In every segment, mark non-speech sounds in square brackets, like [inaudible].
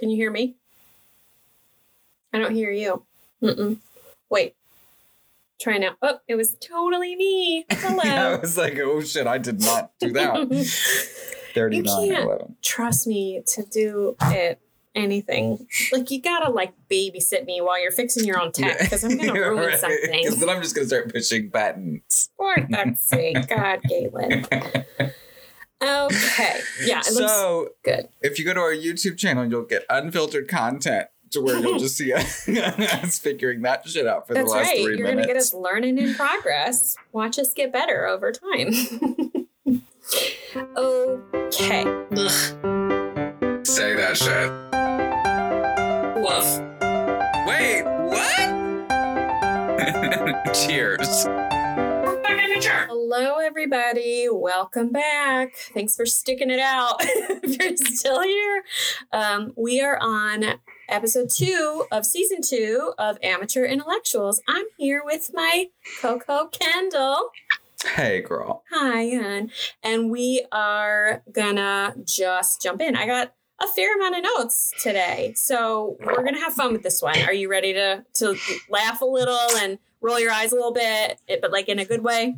Can you hear me? I don't hear you. Mm-mm. Wait. Try now. Oh, it was totally me. Hello. [laughs] yeah, I was like, oh shit, I did not do that. [laughs] 39 can't. 11. Trust me to do it. Anything like you gotta like babysit me while you're fixing your own tech because I'm [laughs] gonna ruin Because something. then I'm just gonna start pushing buttons. For God's sake, God, Galen. Okay, yeah, it looks so good. if you go to our YouTube channel, you'll get unfiltered content to where you'll [laughs] just see [laughs] us figuring that shit out for That's the last right. three You're minutes. gonna get us learning in progress. Watch us get better over time. [laughs] okay. Ugh. Say that shit. Woof. Wait, what? Cheers. Hello, everybody. Welcome back. Thanks for sticking it out. [laughs] if you're still here, um, we are on episode two of season two of Amateur Intellectuals. I'm here with my Coco Kendall. Hey, girl. Hi, hon. And we are gonna just jump in. I got a fair amount of notes today, so we're gonna have fun with this one. Are you ready to to laugh a little and roll your eyes a little bit, it- but like in a good way?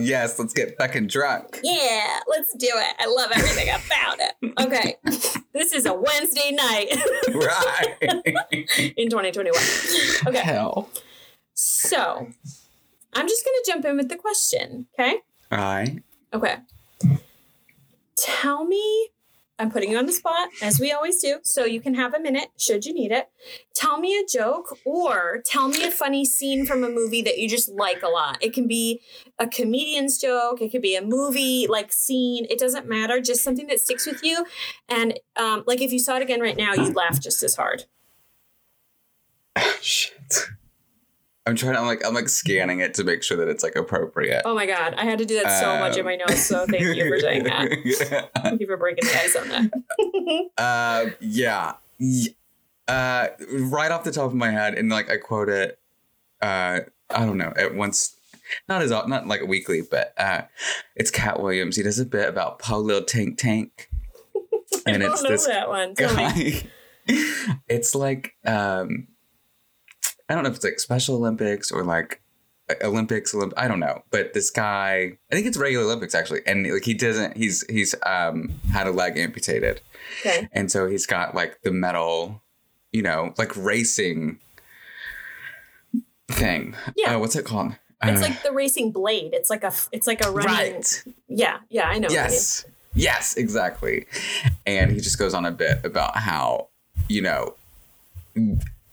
Yes, let's get fucking drunk. Yeah, let's do it. I love everything about it. Okay, [laughs] this is a Wednesday night right. [laughs] in 2021. Okay, Hell. so I'm just gonna jump in with the question. Okay. Right. Okay. Tell me, I'm putting you on the spot, as we always do, so you can have a minute should you need it. Tell me a joke or tell me a funny scene from a movie that you just like a lot. It can be a comedian's joke, it could be a movie like scene, it doesn't matter, just something that sticks with you. And um, like if you saw it again right now, you'd laugh just as hard. [sighs] Shit. I'm trying. I'm like. I'm like scanning it to make sure that it's like appropriate. Oh my God, I had to do that so much in my notes, so thank you for doing that. [laughs] Thank you for breaking the ice on that. [laughs] uh, yeah. Uh, right off the top of my head, and like I quote it. Uh, I don't know. At once, not as not like weekly, but uh, it's Katt Williams. He does a bit about Po Lil Tank Tank, [laughs] and I it's don't know this that one. Tell me. guy. it's like um, I don't know if it's like Special Olympics or like uh, Olympics. Olymp- I don't know, but this guy, I think it's regular Olympics actually, and like he doesn't. He's he's um had a leg amputated, Okay. and so he's got like the metal, you know, like racing thing. Yeah. Uh, what's it called? It's Uh, like the racing blade. It's like a it's like a running. right. Yeah, yeah, I know. what you mean. Yes. Yes, exactly. And he just goes on a bit about how, you know,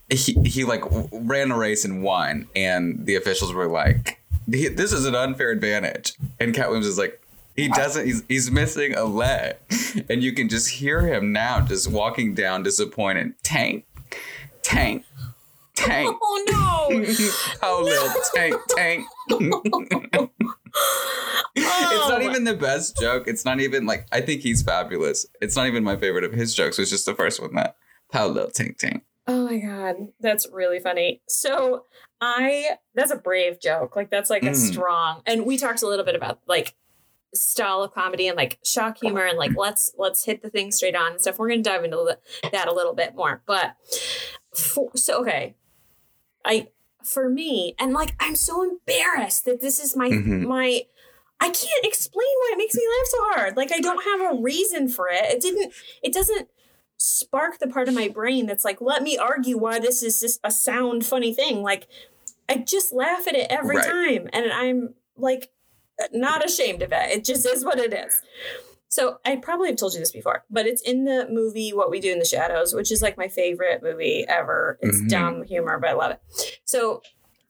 he, he like ran a race and won, and the officials were like, "This is an unfair advantage." And Katt Williams is like, "He doesn't. He's he's missing a leg," [laughs] and you can just hear him now, just walking down, disappointed. Tank, tank, tank. [laughs] Oh no! [laughs] oh, little tank, tank. it's not Oh. even the best joke. It's not even like I think he's fabulous. It's not even my favorite of his jokes. It's just the first one that Paolo Tink Tink. Oh my god, that's really funny. So I that's a brave joke. Like that's like a Mm. strong. And we talked a little bit about like style of comedy and like shock humor and like let's let's hit the thing straight on and stuff. We're gonna dive into that a little bit more. But for, so okay, I for me and like I'm so embarrassed that this is my Mhm. my. I can't explain why it makes me laugh so hard. Like I don't have a reason for it. It didn't. It doesn't spark the part of my brain that's like, let me argue why this is just a sound funny thing. Like, I just laugh at it every Right. time, and I'm like, not ashamed of it. It just is what it is. So I probably have told you this before, but it's in the movie What We Do in the Shadows, which is like my favorite movie ever. It's Mhm. dumb humor, but I love it. So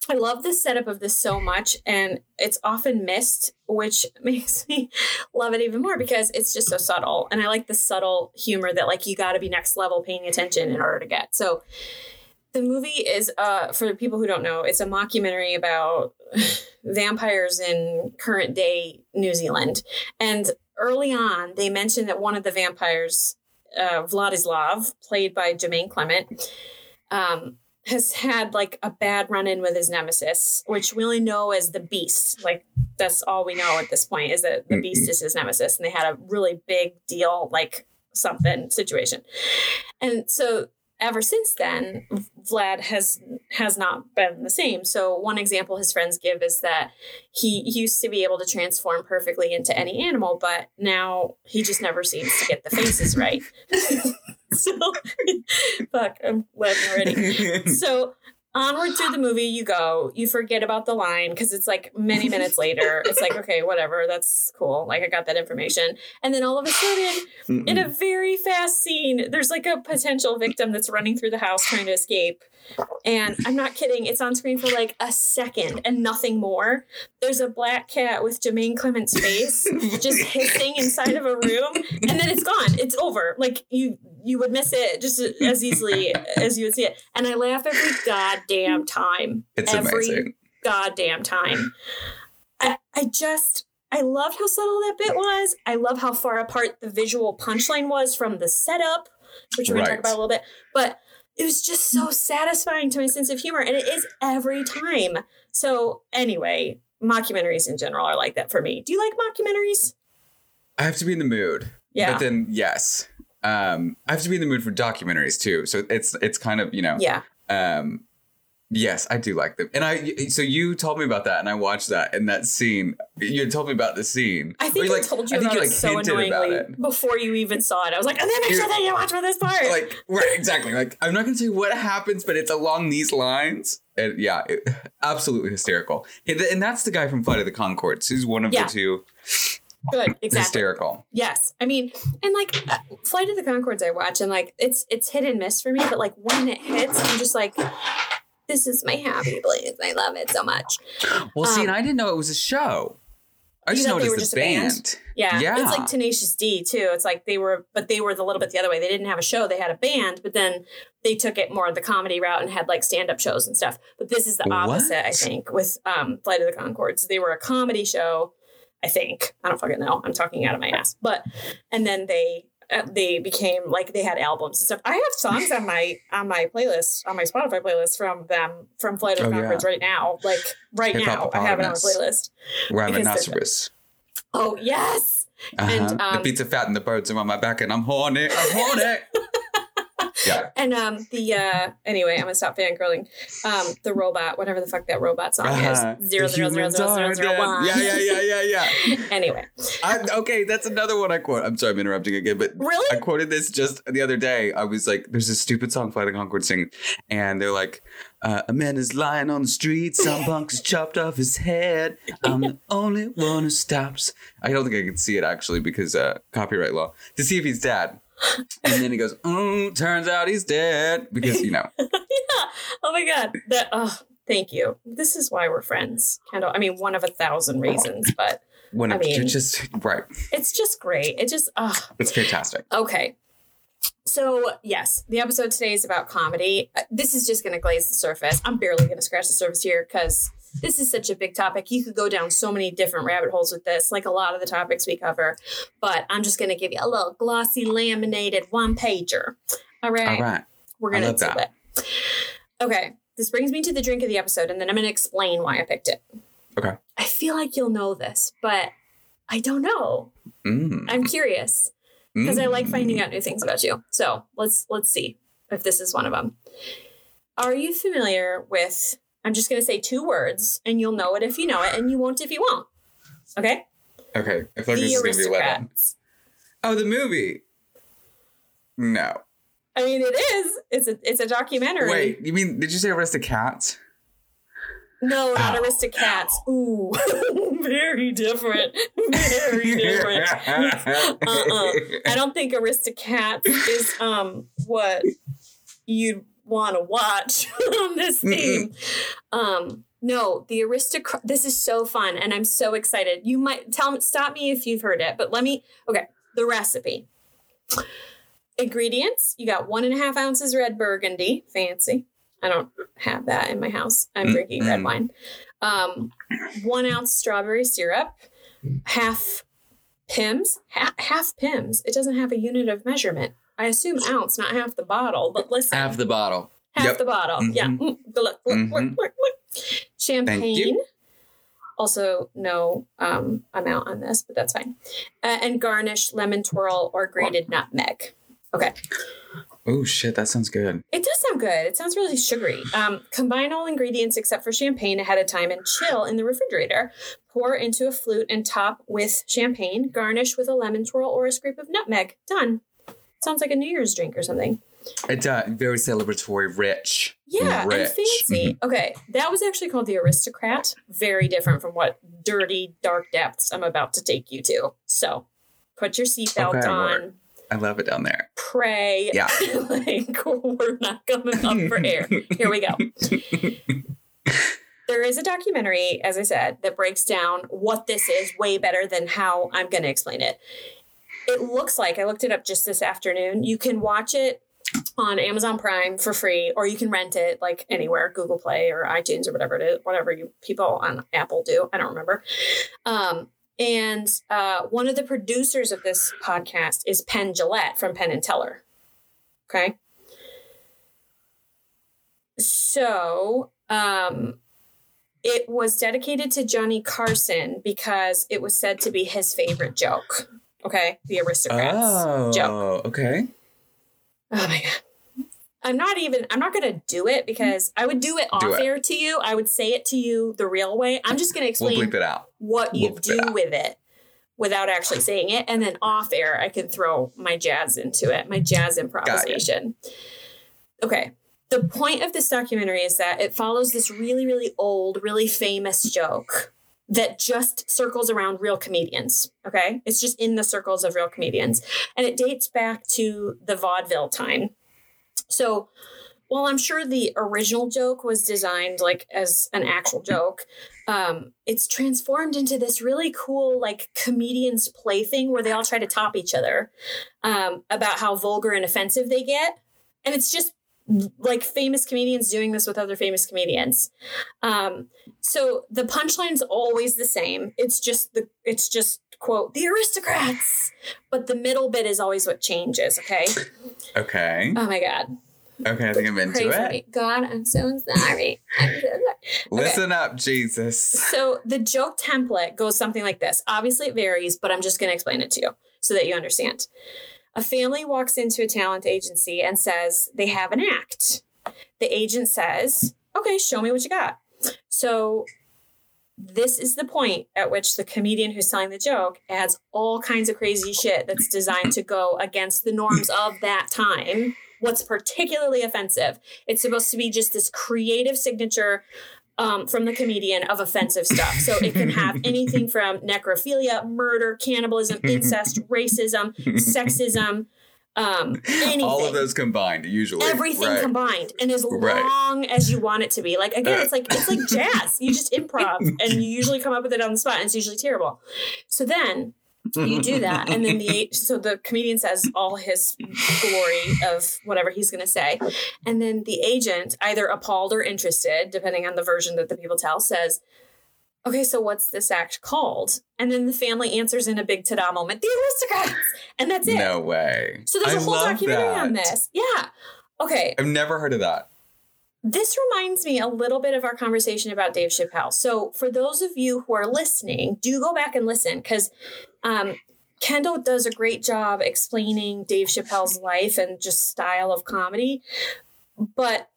I love the setup of this so much, and it's often missed, which [laughs] makes me love it even more because it's just so subtle. And I like the subtle humor that like you got to be next level paying attention in order to get. So the movie is uh for people who don't know, it's a mockumentary about [laughs] vampires in current day New Zealand. And early on, they mentioned that one of the vampires, uh, Vladislav, played by Jermaine Clement, um, has had like a bad run in with his nemesis, which we only know as the Beast. Like that's all we know at this point is that the Beast is his nemesis, and they had a really big deal, like something situation. And so ever since then, Vlad has has not been the same. So one example his friends give is that he used to be able to transform perfectly into any animal, but now he just never seems to get the faces [laughs] right. [laughs] [laughs] so fuck, I'm laughing already. [laughs] So onward through the movie you go. You forget about the line because it's like many minutes later. It's like okay whatever that's cool. Like i got that information. And then all of a sudden in a very fast scene there's like a potential victim that's running through the house trying to escape and i'm not kidding it's on screen for like a second and nothing more there's a black cat with Jermaine Clement's face [laughs] just hissing inside of a room and then it's gone it's over like you you would miss it just as easily as you would see it and i laugh every goddamn time It's every amazing. goddamn time I, I just I loved how subtle that bit was. I love how far apart the visual punchline was from the setup, which we're gonna Right. talk about a little bit. But it was just so satisfying to my sense of humor, and it is every time. So anyway, mockumentaries in general are like that for me. Do you like mockumentaries? I have to be in the mood. Yeah. But then yes. Um, I have to be in the mood for documentaries too. So it's it's kind of, you know, Yeah. um yes, I do like them. And I so you told me about that and I watched that and that scene. You told me about the scene. I think I you, like, told you I think about you, it so annoyingly it. before you even saw it. I was like, and then make You- sure that you watch for this part. Like right, exactly. Like I'm not gonna you what happens, but it's along these lines. And yeah, it, [laughs] absolutely hysterical. And and that's the guy from Flight of the Conchords. Who's one of Yeah. the two Good, [laughs] exactly. hysterical. Yes, I mean, and like uh, Flight of the Conchords, I watch, and like it's it's hit and miss for me. But like when it hits, I'm just like, this is my happy place. I love it so much. Well, see, Um, and I didn't know it was a show. I just know it they was were just a band? band. Yeah, Yeah. it's like Tenacious D too. It's like they were, but they were the little bit the other way. They didn't have a show; they had a band, but then they took it more of the comedy route and had like stand up shows and stuff. But this is the opposite, I think, with um, Flight of the Conchords. They were a comedy show. I think I don't fucking know. I'm talking out of my ass, but and then they they became like they had albums and stuff. I have songs on my on my playlist on my Spotify playlist from them from Flight of the Oh, yeah. Right now. Like right Hip-hop now, I have it on Hippopotamus. playlist. Rabbit Because they're- Rhinoceros. Oh yes, Uh-huh. And, um, the pizza fat and the birds are on my back and I'm horny. I'm horny. [laughs] yeah. And um the uh anyway, I'm gonna stop fangirling. Um the robot, whatever the fuck that robot song Uh-huh. is. Zero zero zero zero zero zero one. Yeah, yeah, yeah, yeah, yeah. [laughs] anyway. I, okay, that's another one I quote. I'm sorry, I'm interrupting again, but Really? I quoted this just the other day. I was like, "There's this stupid song Flight of the Conchord sing," and they're like, uh, "A man is lying on the street. Some [laughs] punk has chopped off his head. I'm the [laughs] only one who stops." I don't think I can see it actually because uh, copyright law to see if he's dead. And then he goes, mm, "Turns out he's dead," because you know. [laughs] yeah. Oh my god. That oh thank you. This is why we're friends. Kendall. I mean one of a thousand reasons, but When I mean- just right, it's just great. It just oh it's fantastic. Okay. So, yes, the episode today is about comedy. Uh, This is just going to glaze the surface. I'm barely going to scratch the surface here because this is such a big topic. You could go down so many different rabbit holes with this, like a lot of the topics we cover. But I'm just going to give you a little glossy, laminated one pager. All right. All right. We're going to do that. it. Okay. This brings me to the drink of the episode, and then I'm going to explain why I picked it. Okay. I feel like you'll know this, but I don't know. Mm. I'm curious because I like Mm. finding out new things about you. So let's let's see if this is one of them. Are you familiar with? I'm just going to say two words, and you'll know it if you know it, and you won't if you won't. Okay. Okay, I feel like the this is be. Oh, the movie. No. I mean, it is. It's a it's a documentary. Wait, you mean did you say Aristocats? No, not Oh. Aristocats. Ooh, [laughs] very different. Very different. [laughs] uh-uh. I don't think Aristocats is um what you'd want to watch [laughs] on this theme. Um no, the aristocrat this is so fun and I'm so excited. You might tell me stop me if you've heard it, but let me okay, the recipe. Ingredients, you got one and a half ounces red burgundy, fancy. I don't have that in my house. I'm drinking red wine. Um, one ounce strawberry syrup, half Pimm's, ha- half Pimm's. It doesn't have a unit of measurement. I assume ounce, not half the bottle. But listen, Half the bottle. half Yep. the bottle. Yeah. Mhm. Mm, glug, Mhm. glug, glug. Champagne. Also, no um, amount on this, but that's fine. Uh, and garnish lemon twirl or grated nutmeg. Okay. Oh shit, that sounds good. It does sound good. It sounds really sugary. Um, combine all ingredients except for champagne ahead of time and chill in the refrigerator. Pour into a flute and top with champagne. Garnish with a lemon twirl or a scrape of nutmeg. Done. Sounds like a New Year's drink or something. It uh, very celebratory, rich. Yeah, rich. and fancy. Okay, that was actually called the Aristocrat. Very different from what dirty, dark depths I'm about to take you to. So, put your seatbelt Okay, on. Lord. I love it down there. Pray. Yeah. [laughs] like we're not coming up for air. [laughs] Here we go. there is a documentary, as I said, that breaks down what this is way better than how I'm going to explain it. It looks like I looked it up just this afternoon. You can watch it on Amazon Prime for free, or you can rent it like anywhere, Google Play or iTunes or whatever it is, whatever you people on Apple do. I don't remember. Um, and uh, one of the producers of this podcast is Penn Jillette from Penn and Teller. Okay. So um, it was dedicated to Johnny Carson because it was said to be his favorite joke. Okay. The aristocrats Oh, joke. okay. Oh my god. I'm not even I'm not gonna do it because I would do it Do off it. air to you. I would say it to you the real way. I'm just gonna We'll explain bleep it out. what you We'll bleep do it with it without actually saying it. And then off air I can throw my jazz into it, my jazz improvisation. Okay. The point of this documentary is that it follows this really, really old, really famous joke that just circles around real comedians. Okay. It's just in the circles of real comedians. And it dates back to the vaudeville time. So while I'm sure the original joke was designed like as an actual joke, um, it's transformed into this really cool like comedians plaything where they all try to top each other um, about how vulgar and offensive they get. And it's just like famous comedians doing this with other famous comedians. Um, so the punchline's always the same. It's just the it's just quote the aristocrats, but the middle bit is always what changes. Okay. Okay. Oh my god. Okay, I think I'm Pray into for it. God, I'm so sorry. I'm so sorry. Listen up, Jesus. So the joke template goes something like this. Obviously, it varies, but I'm just going to explain it to you so that you understand. A family walks into a talent agency and says they have an act. The agent says, Okay, show me what you got. So this is the point at which the comedian who's telling the joke adds all kinds of crazy shit that's designed to go against the norms of that time. What's particularly offensive? It's supposed to be just this creative signature um, from the comedian of offensive stuff. So it can have [laughs] anything from necrophilia, murder, cannibalism, [laughs] incest, racism, sexism, um, anything. All of those combined, usually. Everything Right. combined, and as Right. long as you want it to be. Like again, it's like it's like [laughs] jazz. You just improv, and you usually come up with it on the spot, and it's usually terrible. So then you do that, and then the [laughs] so the comedian says all his glory of whatever he's going to say, and then the agent, either appalled or interested, depending on the version that the people tell, says. Okay, so what's this act called? And then the family answers in a big ta-da moment, the aristocrats, and that's it. No way. So there's a I whole documentary on this. Yeah. Okay. I've never heard of that. This reminds me a little bit of our conversation about Dave Chappelle. So for those of you who are listening, do go back and listen because um, Kendall does a great job explaining Dave Chappelle's life and just style of comedy. But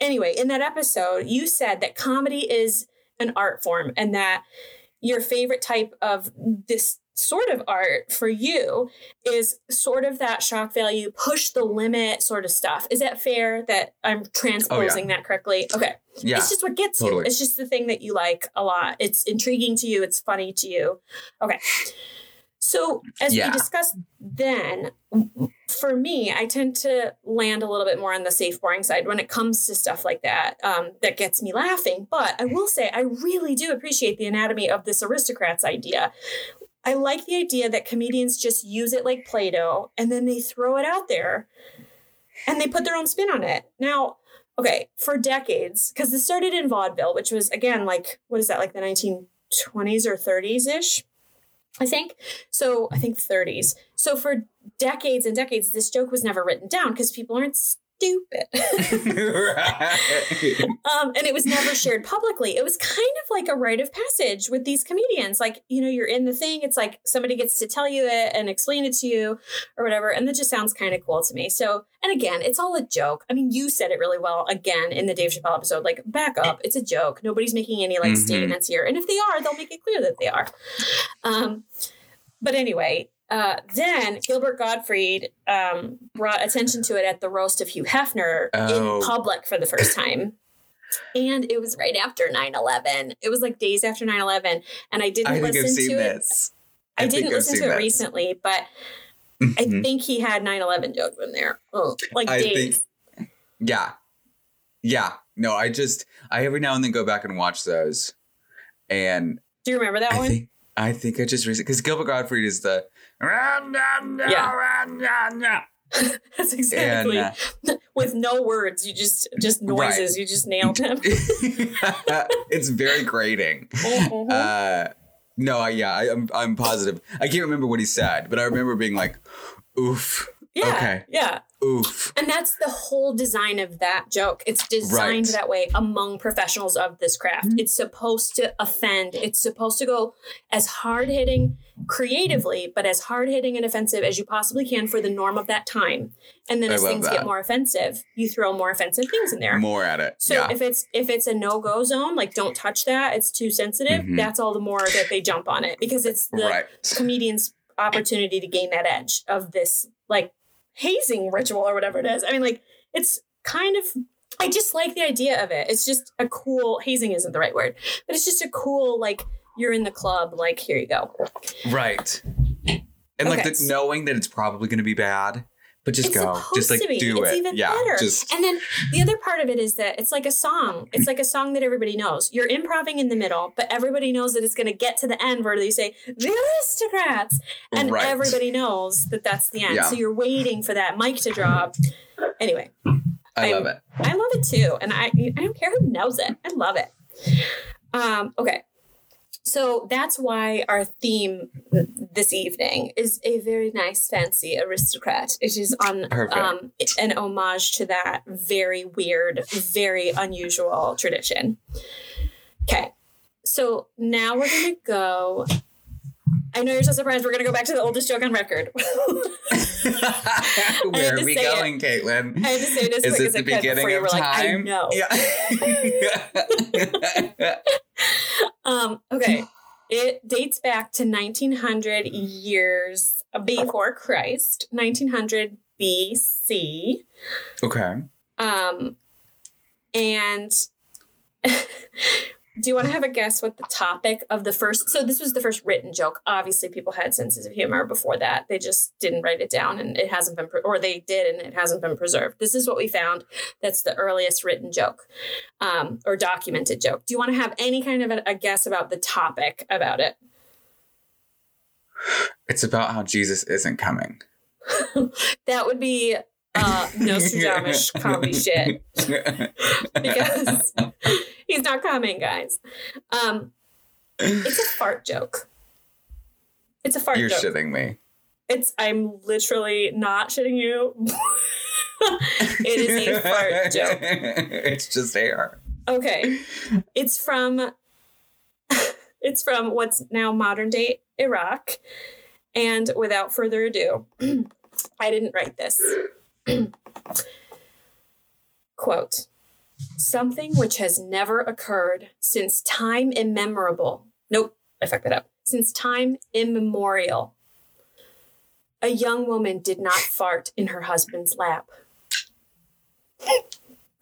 anyway, in that episode, you said that comedy is an art form and that your favorite type of this sort of art for you is sort of that shock value, push the limit sort of stuff. Is that fair that I'm transposing that correctly? Okay. Yeah. It's just what gets you. It's just the thing that you like a lot. It's intriguing to you. It's funny to you. Okay. So, as Yeah. we discussed then, for me, I tend to land a little bit more on the safe, boring side when it comes to stuff like that. Um, that gets me laughing. But I will say, I really do appreciate the anatomy of this aristocrats idea. I like the idea that comedians just use it like Play Doh and then they throw it out there and they put their own spin on it. Now, okay, for decades, because this started in vaudeville, which was again like, what is that, like the 1920s or 30s ish? I think. So I think 30s. So for decades and decades, this joke was never written down because people aren't stupid. [laughs] right. um, and it was never shared publicly. It was kind of like a rite of passage with these comedians. Like, you know, you're in the thing, it's like somebody gets to tell you it and explain it to you or whatever. And that just sounds kind of cool to me. So, and again, it's all a joke. I mean, you said it really well again in the Dave Chappelle episode. Like, back up. It's a joke. Nobody's making any like Mhm. statements here. And if they are, they'll make it clear that they are. Um, but anyway, uh, then Gilbert Gottfried um, brought attention to it at the roast of Hugh Hefner Oh. in public for the first time. And it was right after 9 11. It was like days after 9 11. And I didn't I think listen I've seen to it. this. I, think didn't listen seen to it this. recently, but I Mhm. think he had 9 11 jokes in there. Like I days. think- Yeah. Yeah. No, I just I every now and then go back and watch those. And Do you remember that I one? think I think I just recently because Gilbert Gottfried is the [laughs] That's exactly. And, uh, [laughs] With no words, you just just Right. noises. You just nailed [laughs] him. it's very grating. Mhm. Uh, no, I, yeah, I, I'm I'm positive. I can't remember what he said, but I remember being like, "Oof, yeah. okay. Yeah. oof." And that's the whole design of that joke. It's designed Right. that way among professionals of this craft. It's supposed to offend. It's supposed to go as hard hitting creatively, but as hard hitting and offensive as you possibly can for the norm of that time. And then as things that. get more offensive, you throw more offensive things in there. More at it. So yeah. if it's if it's a no go zone, like don't touch that, it's too sensitive. Mhm. That's all the more that they jump on it because it's the right. comedian's opportunity to gain that edge of this like hazing ritual or whatever it is. I mean, like it's kind of I just like the idea of it. It's just a cool hazing isn't the right word, but it's just a cool like you're in the club, like here you go. Right. And like the, knowing that it's probably going to be bad, but just it's go, just like do it's it. even yeah. better. Just and then the other part of it is that it's like a song. It's like a song that everybody knows. You're improving in the middle, but everybody knows that it's going to get to the end where they say the aristocrats, and Right. everybody knows that that's the end. Yeah. So you're waiting for that mic to drop. Anyway, I I'm- love it. I love it too, and I I don't care who knows it. I love it. Um, okay, so that's why our theme this evening is a very nice, fancy aristocrat. It is on um, an homage to that very weird, very unusual tradition. Okay, so now we're gonna go. I know you're so surprised. We're gonna go back to the oldest joke on record. [laughs] [laughs] Where are we say it. going, Caitlin? I had to say this Is quick this as the I could before beginning you of were like, I time? know. Yeah. [laughs] Um, okay. It dates back to 1900 years before Christ, 1900 BC. okay. Um, and do you want to have a guess what the topic of the first? So this was the first written joke. Obviously, people had senses of humor before that. They just didn't write it down, and it hasn't been, pre- or they did, and it hasn't been preserved. This is what we found. That's the earliest written joke, um, or documented joke. Do you want to have any kind of a, a guess about the topic about it? It's about how Jesus isn't coming. [laughs] That would be uh, [laughs] Nostradamus comedy shit. [laughs] because he's not coming, guys. Um, it's a fart joke. It's a fart. You're joke. shitting me. It's I'm literally not shitting you. it is a fart [laughs] joke. it's just air. Okay, it's from [laughs] it's from what's now modern day Iraq, and without further ado, [clears throat] I didn't write this. [clears throat] Quote Something which has never occurred since time immemorable. Nope, I fucked that up. Since time immemorial. A young woman did not fart in her husband's lap.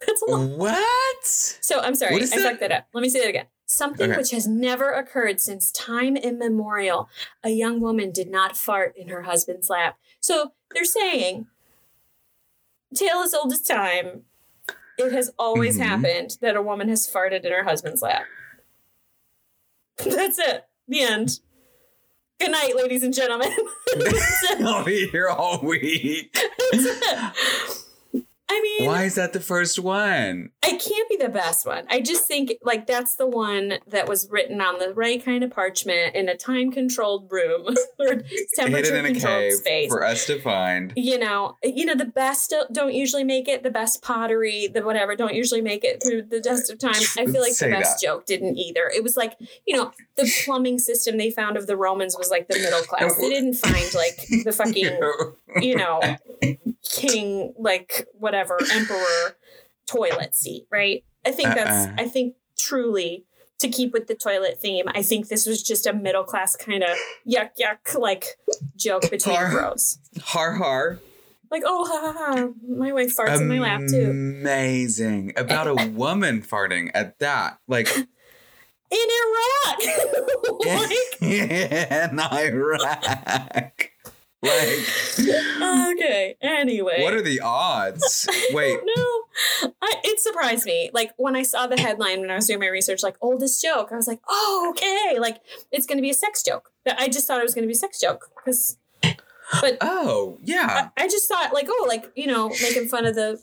That's a lot. What? So I'm sorry, I that? fucked that up. Let me say that again. Something Okay. which has never occurred since time immemorial. A young woman did not fart in her husband's lap. So they're saying, tale as old as time, it has always Mhm. happened that a woman has farted in her husband's lap. [laughs] That's it. The end. Good night, ladies and gentlemen. [laughs] [laughs] I'll be here all week. I mean, Why is that the first one? it can't be the best one. I just think like that's the one that was written on the right kind of parchment in a time controlled room [laughs] or temperature Hidden in a controlled space. for us to find. you know, you know the best don't- don't usually make it. The best pottery, the whatever, don't usually make it through the test of time. I feel like Say the best that. joke didn't either. It was like you know the plumbing system they found of the Romans was like the middle [laughs] class. They didn't find like the [laughs] fucking you know king like whatever emperor toilet seat, right? I think that's Uh-uh. I think truly to keep with the toilet theme, I think this was just a middle class kind of yuck yuck like joke between Har- bros. har har. Like, oh, ha, ha, ha. my wife farts in my lap too. Amazing. About a woman farting at that. Like [laughs] In Iraq! [laughs] [laughs] like, in Iraq. [laughs] Like okay, anyway. what are the odds? [laughs] Wait. No, I, it surprised me. Like when I saw the headline when I was doing my research, like oldest joke, I was like, oh, okay, like it's going to be a sex joke. I just thought it was going to be a sex joke because, but Oh, yeah. I, I just thought like, oh, like you know, making fun of the,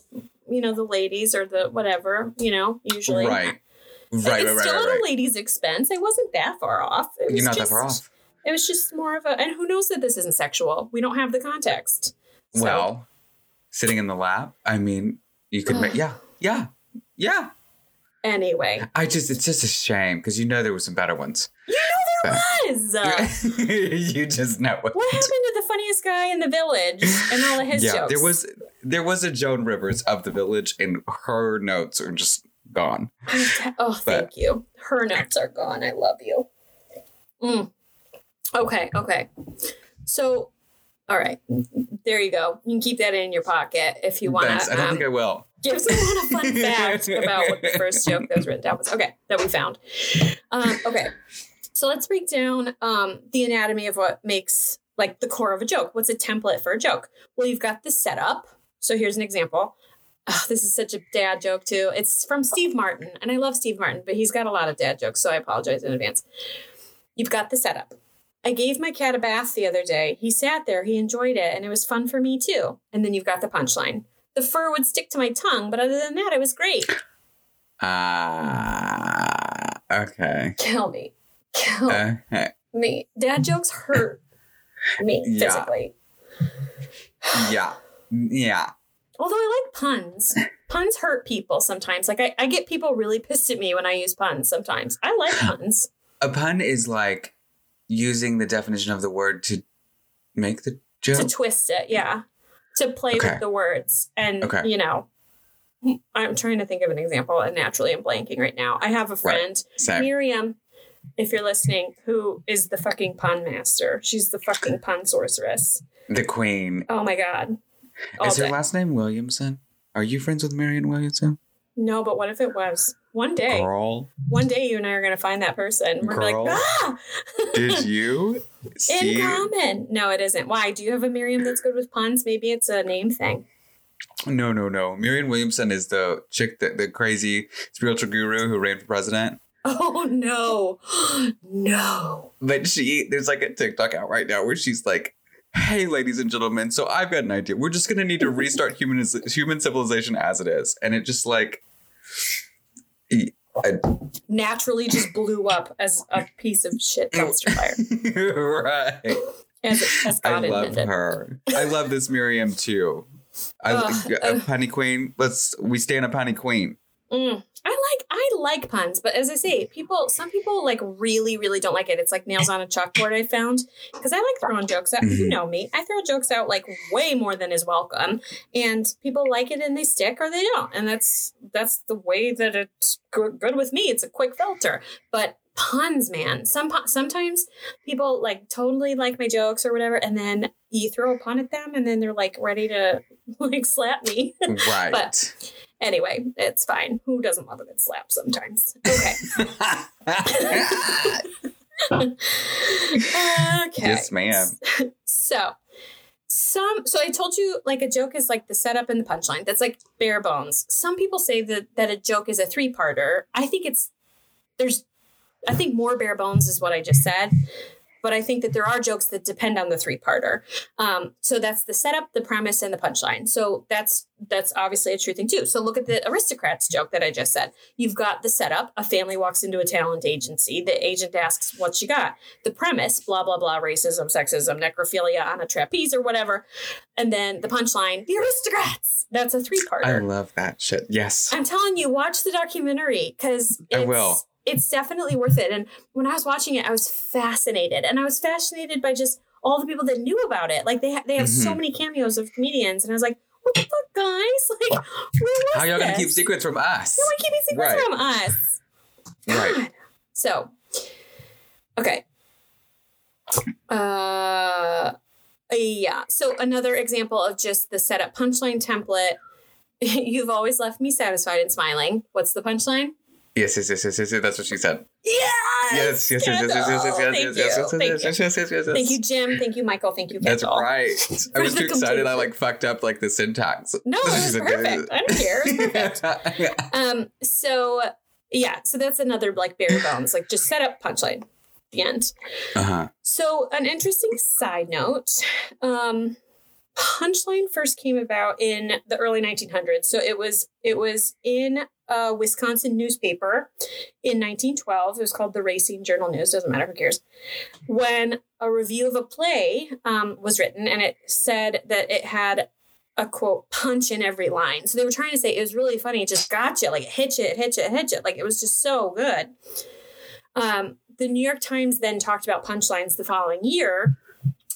you know, the ladies or the whatever, you know, usually. Right. Right, it's right, right, still right, at right. a lady's expense. I wasn't that far off. It was You're not just, that far off. It was just more of a, and who knows that this isn't sexual? We don't have the context. So- Well, sitting in the lap. I mean, you could make [sighs] yeah, yeah, yeah. anyway, I just it's just a shame because you know there were some better ones. You know there but, was. [laughs] You just know what. what happened to the funniest guy in the village and all of his yeah, jokes? there was there was a Joan Rivers of the village, and her notes are just gone. [sighs] Oh, thank you. Her notes are gone. I love you. Mm. Okay, okay. So, all right, there you go. You can keep that in your pocket if you want Thanks. I don't um, think I will. give someone a fun [laughs] fact about what the first joke that was written down was. Okay, that we found. Um, okay, so let's break down um, the anatomy of what makes like the core of a joke. What's a template for a joke? Well, you've got the setup. So here's an example. Oh, this is such a dad joke too. It's from Steve Martin, and I love Steve Martin, but he's got a lot of dad jokes, so I apologize in advance. You've got the setup. I gave my cat a bath the other day. He sat there, he enjoyed it, and it was fun for me too. And then you've got the punchline. The fur would stick to my tongue, but other than that, it was great. Ah, okay. Kill me. Kill Okay. me. Dad jokes hurt me [laughs] Yeah. physically. Yeah. Yeah. Although I like puns. Puns hurt people sometimes. Like I, I get people really pissed at me when I use puns sometimes. I like puns. A pun is like using the definition of the word to make the joke? to twist it, yeah. To play Okay. with the words. And Okay. you know, I'm trying to think of an example and naturally I'm blanking right now. I have a friend, Same. Miriam, if you're listening, who is the fucking pun master. She's the fucking pun sorceress. The queen. Oh my god. All Is her last name Williamson? Are you friends with Marion Williamson? No, but what if it was? One day. Girl, One day you and I are gonna find that person. We're Girl. like, ah did [laughs] you in common. No, it isn't. Why? Do you have a Miriam that's good with puns? Maybe it's a name thing. No, no, no. Miriam Williamson is the chick that the crazy spiritual guru who ran for president. Oh no. [gasps] no. But she, there's like a TikTok out right now where she's like, "Hey, ladies and gentlemen, so I've got an idea. We're just gonna need to restart human human civilization as it is." And it just like, I- Naturally just blew up as a piece of shit dumpster fire. [laughs] right. As, as I love intended. her. I love this Miriam too. I Ugh, a ugh. punny queen. Let's we stand a punny queen. Mm. I like puns, but as I say, people some people like really really don't like it. It's like nails on a chalkboard. I found because I like throwing jokes out. You Mhm. know me, I throw jokes out like way more than is welcome, and people like it and they stick or they don't, and that's that's the way that it's good, good with me. It's a quick filter, but puns, man. Some sometimes people like totally like my jokes or whatever, and then you throw a pun at them, and then they're like ready to [laughs] like slap me. Right. But- Anyway, it's fine. Who doesn't love a good slap sometimes? Okay. [laughs] okay. Yes, ma'am. So, some so I told you like a joke is like the setup and the punchline. That's like bare bones. Some people say that that a joke is a three-parter. I think it's there's I think more bare bones is what I just said. But I think that there are jokes that depend on the three parter. Um, so that's the setup, the premise, and the punchline. So that's that's obviously a true thing too. So look at the aristocrats joke that I just said. You've got the setup. A family walks into a talent agency. The agent asks, "What you got?" The premise, blah blah blah, racism, sexism, necrophilia on a trapeze or whatever, and then the punchline, the aristocrats. That's a three parter. I love that shit. Yes. I'm telling you, watch the documentary because I will. It's definitely worth it. And when I was watching it, I was fascinated, and I was fascinated by just all the people that knew about it. Like they ha- they have so Mhm. many cameos of comedians, and I was like, what the fuck, guys? [laughs] Like, How y'all gonna keep secrets from us? No one keeping secrets Right. from us. Right. God. So, okay. Uh, yeah. So another example of just the setup punchline template. [laughs] You've always left me satisfied and smiling. What's the punchline? Yes, yes, yes, yes, yes, yes. That's what she said. Yes. Yes, yes, yes, yes, yes, yes, yes, yes, yes, yes, yes, yes, you. yes, yes, yes, yes, Thank you, Jim. Thank you, Michael. Thank you, That's right. I was too excited. I like fucked up like the syntax. No, it was perfect. I don't care. It was perfect. Um, so yeah, so that's another like bare bones, like just set up punchline. The end. uh huh. So an interesting side note, um, punchline first came about in the early 1900s. So it was it was in a Wisconsin newspaper in 1912. It was called the Racine Journal News. Doesn't matter, who cares? When a review of a play um, was written, and it said that it had a quote punch in every line. So they were trying to say it was really funny. It just got you, like it hit you, it hit you, it. Like it was just so good. Um, the New York Times then talked about punchlines the following year,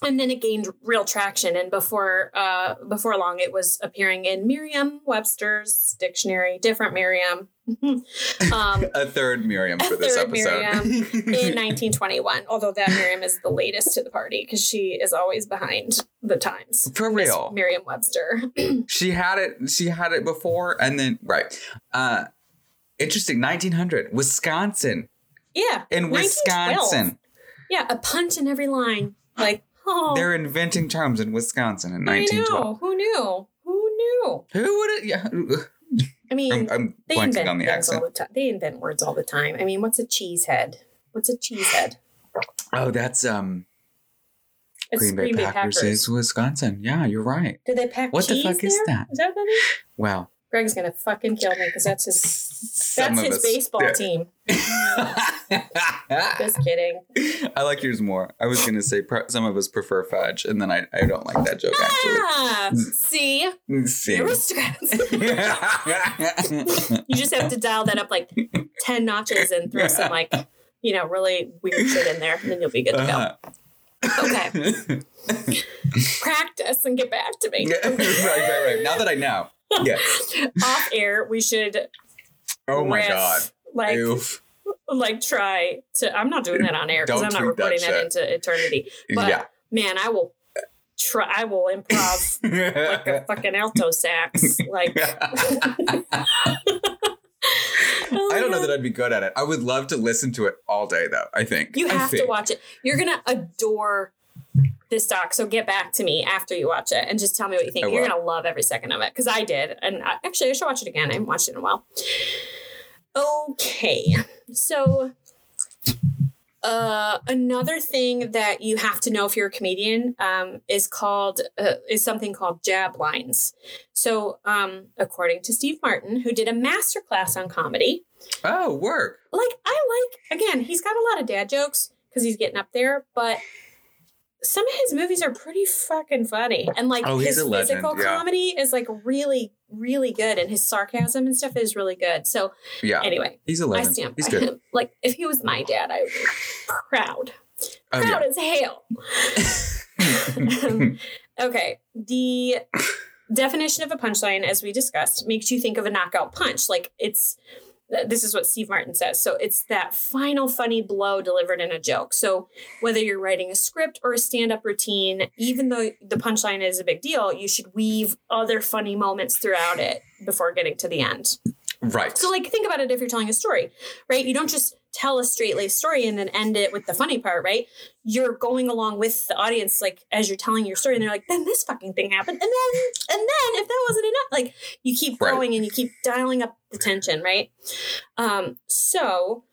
and then it gained real traction. And before uh, before long, it was appearing in Merriam-Webster's dictionary, different Merriam, [laughs] um, A third Miriam A for this third episode. in [laughs] 1921. Although that Merriam is the latest to the party because she is always behind the times. For real. Merriam-Webster. [clears throat] she had it. She had it before, and then right. Uh, interesting. 1900, Wisconsin. Yeah, In Wisconsin, Yeah, a punch in every line. Like, oh, they're inventing terms in Wisconsin in I 1912. know. Who knew? Who knew? Who would it? Yeah, I mean, I'm, I'm they blanking on the accent. the. They invent words all the time. I mean, what's a cheese head? What's a cheese head? Oh, that's um, It's Green Bay, Packers, is Wisconsin. Yeah, you're right. Did they pack What the fuck is there? that? Is that what that is? Wow. Greg's gonna fucking kill me because that's his Some that's his us- baseball yeah. team. [laughs] Just kidding. I like yours more. I was gonna say pre- some of us prefer fudge, and then I, I don't like that joke actually. Ah, see, See. aristocrats. [laughs] you just have to dial that up like ten notches and throw some like you know really weird shit in there, and then you'll be good to go. Uh-huh. Okay, [laughs] practice and get back to me. right, right, right. Now that I know. Yes. [laughs] Off air, we should. Oh my riff, god. Like Oof. like try to. I'm not doing that on air because I'm not tweet that that, into eternity. [laughs] But yeah. man, I will try. I will improv [laughs] like a fucking alto sax. Like Oh, I don't know that oh I'd be good at it. I would love to listen to it all day, though. I think You have to watch it. You're gonna adore this doc. So get back to me after you watch it and just tell me what you think. You're gonna love every second of it because I did. And I, actually, I should watch it again. I haven't watched it in a while. Okay, so uh, another thing that you have to know if you're a comedian um, is called uh, is something called jab lines. So, um, according to Steve Martin, who did a master class on comedy, Oh, work. like I like again, he's got a lot of dad jokes because he's getting up there, but some of his movies are pretty fucking funny. And like Oh, his physical yeah. comedy is like really, really good. And his sarcasm and stuff is really good. So Yeah. anyway, He's a I legend. stand He's good. him. [laughs] Like if he was my dad, I would be proud. Oh, Proud yeah. as hell. [laughs] Um, okay. The definition of a punchline, as we discussed, makes you think of a knockout punch. Like it's, this is what Steve Martin says. So it's that final funny blow delivered in a joke. So whether you're writing a script or a stand up routine, even though the punchline is a big deal, you should weave other funny moments throughout it before getting to the end. right. So, like, think about it if you're telling a story, right? You don't just tell a straight laced story and then end it with the funny part, right? You're going along with the audience, like, as you're telling your story, and they're like, then this fucking thing happened. And then, and then, if that wasn't enough, like, you keep Right. going and you keep dialing up the tension, right? Um, so,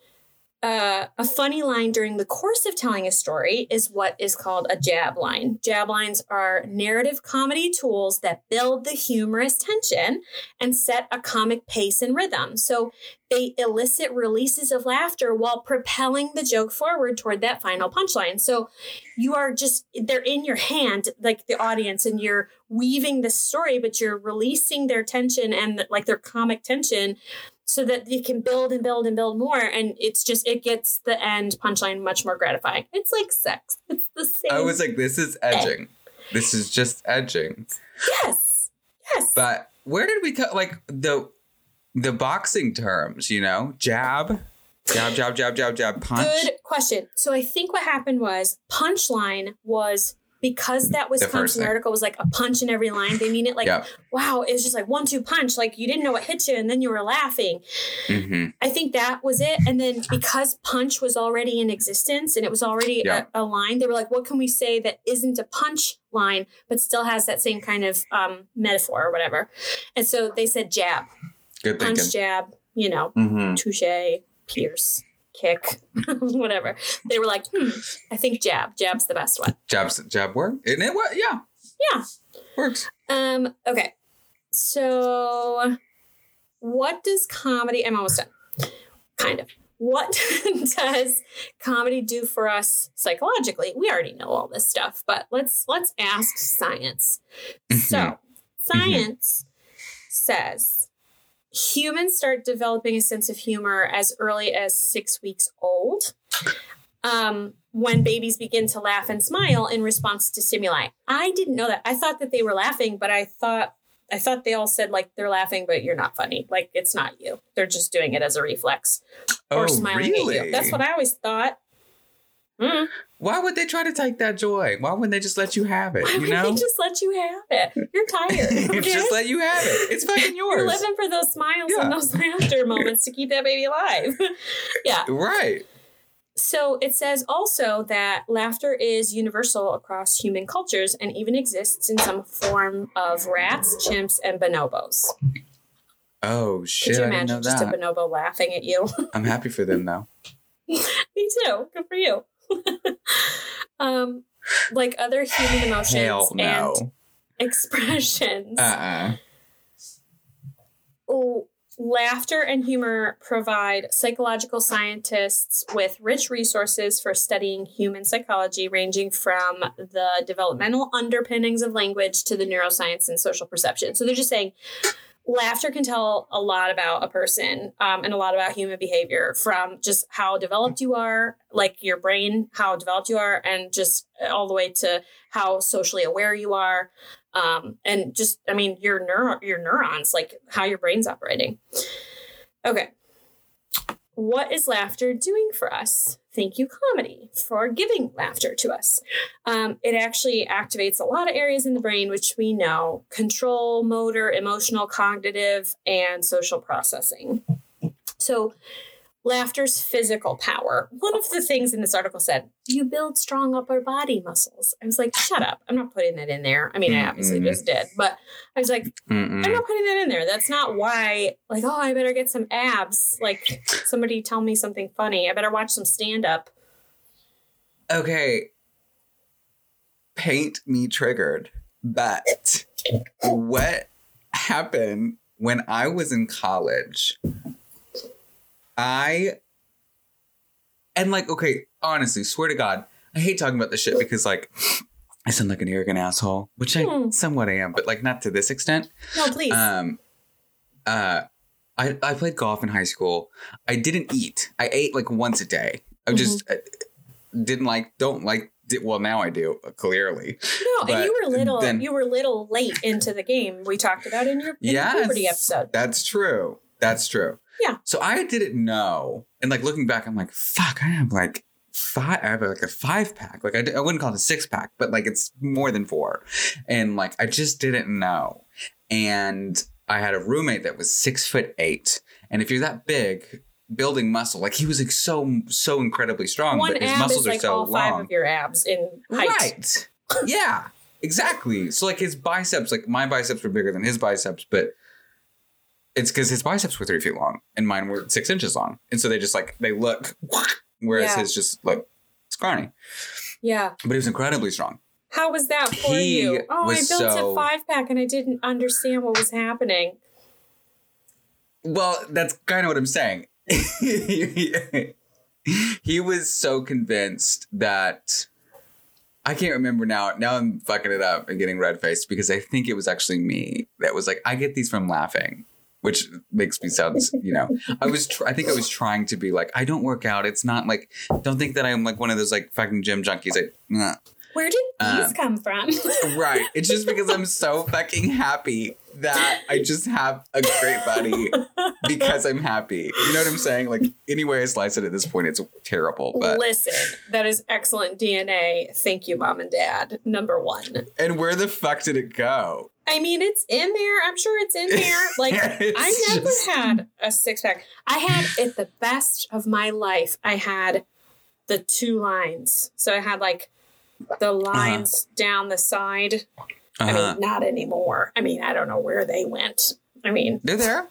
uh, a funny line during the course of telling a story is what is called a jab line. Jab lines are narrative comedy tools that build the humorous tension and set a comic pace and rhythm. So they elicit releases of laughter while propelling the joke forward toward that final punchline. So you are just, they're in your hand, like the audience, and you're weaving the story, but you're releasing their tension and like their comic tension so that you can build and build and build more. And it's just, it gets the end punchline much more gratifying. It's like sex. It's the same. I was like, this is edging. This is just edging. Yes. Yes. But where did we cut like the the boxing terms, you know? Jab, jab, jab, jab, jab, jab, punch. Good question. So I think what happened was punchline was because that Wisconsin article was like a punch in every line. They mean it like, Yep. wow, it was just like one two punch. Like you didn't know what hit you, and then you were laughing. hmm I think that was it. And then because punch was already in existence and it was already Yeah. a, a line, they were like, what can we say that isn't a punch line, but still has that same kind of um, metaphor or whatever? And so they said jab, Good punch, jab, you know, hmm touche, pierce, kick, [laughs] whatever. They were like, hmm, I think jab. Jab's the best one. Jabs, jab work? Isn't it what? Yeah. Yeah. Works. Um, okay. So what does comedy I'm almost done. Kind of. What [laughs] does comedy do for us psychologically? We already know all this stuff, but let's let's ask science. So, science says humans start developing a sense of humor as early as 6 weeks old. Um, when babies begin to laugh and smile in response to stimuli. I didn't know that. I thought that they were laughing, but I thought I thought they all said like they're laughing, but you're not funny. Like it's not you. They're just doing it as a reflex or oh, smiling really? at you. That's what I always thought. Mm. Why would they try to take that joy? Why wouldn't they just let you have it? Why You know? they just let you have it? You're tired. [laughs] Okay? just let you have it. It's fucking [laughs] yours. You're living for those smiles Yeah. and those [laughs] laughter moments to keep that baby alive. yeah. Right. So it says also that laughter is universal across human cultures and even exists in some form of rats, chimps, and bonobos. Oh Could shit! you didn't know imagine just a bonobo laughing at you? I'm happy for them though. Me too. Good for you. [laughs] um, like other human [sighs] emotions Hell and no. expressions. Uh Oh, laughter and humor provide psychological scientists with rich resources for studying human psychology, ranging from the developmental underpinnings of language to the neuroscience and social perception. So they're just saying laughter can tell a lot about a person um, and a lot about human behavior from just how developed you are, like your brain, how developed you are, and just all the way to how socially aware you are um, and just I mean your neuro your neurons, like how your brain's operating. Okay, what is laughter doing for us? Thank you, comedy, for giving laughter to us. Um, it actually activates a lot of areas in the brain, which we know control, motor, emotional, cognitive, and social processing. So, laughter's physical power. One of the things in this article said, you build strong upper body muscles. I was like, shut up. I'm not putting that in there. I mean, I obviously just did, but I was like, Mm-mm. I'm not putting that in there. That's not why, like, oh, I better get some abs. Like, somebody tell me something funny. I better watch some stand up. Okay. Paint me triggered. But what happened when I was in college? I and like, okay, honestly, swear to God, I hate talking about this shit because like I sound like an arrogant asshole, which I Hmm. somewhat am, but like not to this extent. No, please. Um, uh, I I played golf in high school. I didn't eat. I ate like once a day. I just uh, didn't like. Don't like. Well, now I do uh, clearly. no, and you were little. then- you were little late into the game. We talked about in your, in Yes, your puberty episode. That's true. That's true. Yeah. So I didn't know, and like looking back, I'm like, fuck. I have like five. I have like a five pack. Like I, d- I wouldn't call it a six pack, but like it's more than four, and like I just didn't know. And I had a roommate that was six foot eight, and if you're that big. Building muscle, like he was like so so incredibly strong, One but his muscles is are like so all five of your abs in height. Right. yeah. Exactly. So like his biceps, like my biceps were bigger than his biceps, but it's because his biceps were three feet long and mine were six inches long, and so they just like they look, [laughs] whereas Yeah. his just look scrawny. Yeah. But he was incredibly strong. How was that for He you? Oh, I built so- a five pack and I didn't understand what was happening. Well, that's kind of what I'm saying. [laughs] he was so convinced that I can't remember now. Now I'm fucking it up and getting red faced because I think it was actually me that was like, I get these from laughing, which makes me sound, you know, I was, tr- I think I was trying to be like, I don't work out. It's not like, don't think that I'm like one of those like fucking gym junkies. Like, nah. Where did these Um, come from? [laughs] right. It's just because I'm so fucking happy that I just have a great body because I'm happy. You know what I'm saying? Like any way I slice it at this point, it's terrible. But Listen, that is excellent DNA. Thank you, mom and dad. Number one. and where the fuck did it go? I mean, it's in there. I'm sure it's in there. [laughs] Like, I never just- had a six pack. I had at the best of my life. I had the two lines. So I had like the lines down the side. I Uh-huh. mean, not anymore. I mean, I don't know where they went. I mean, They're there.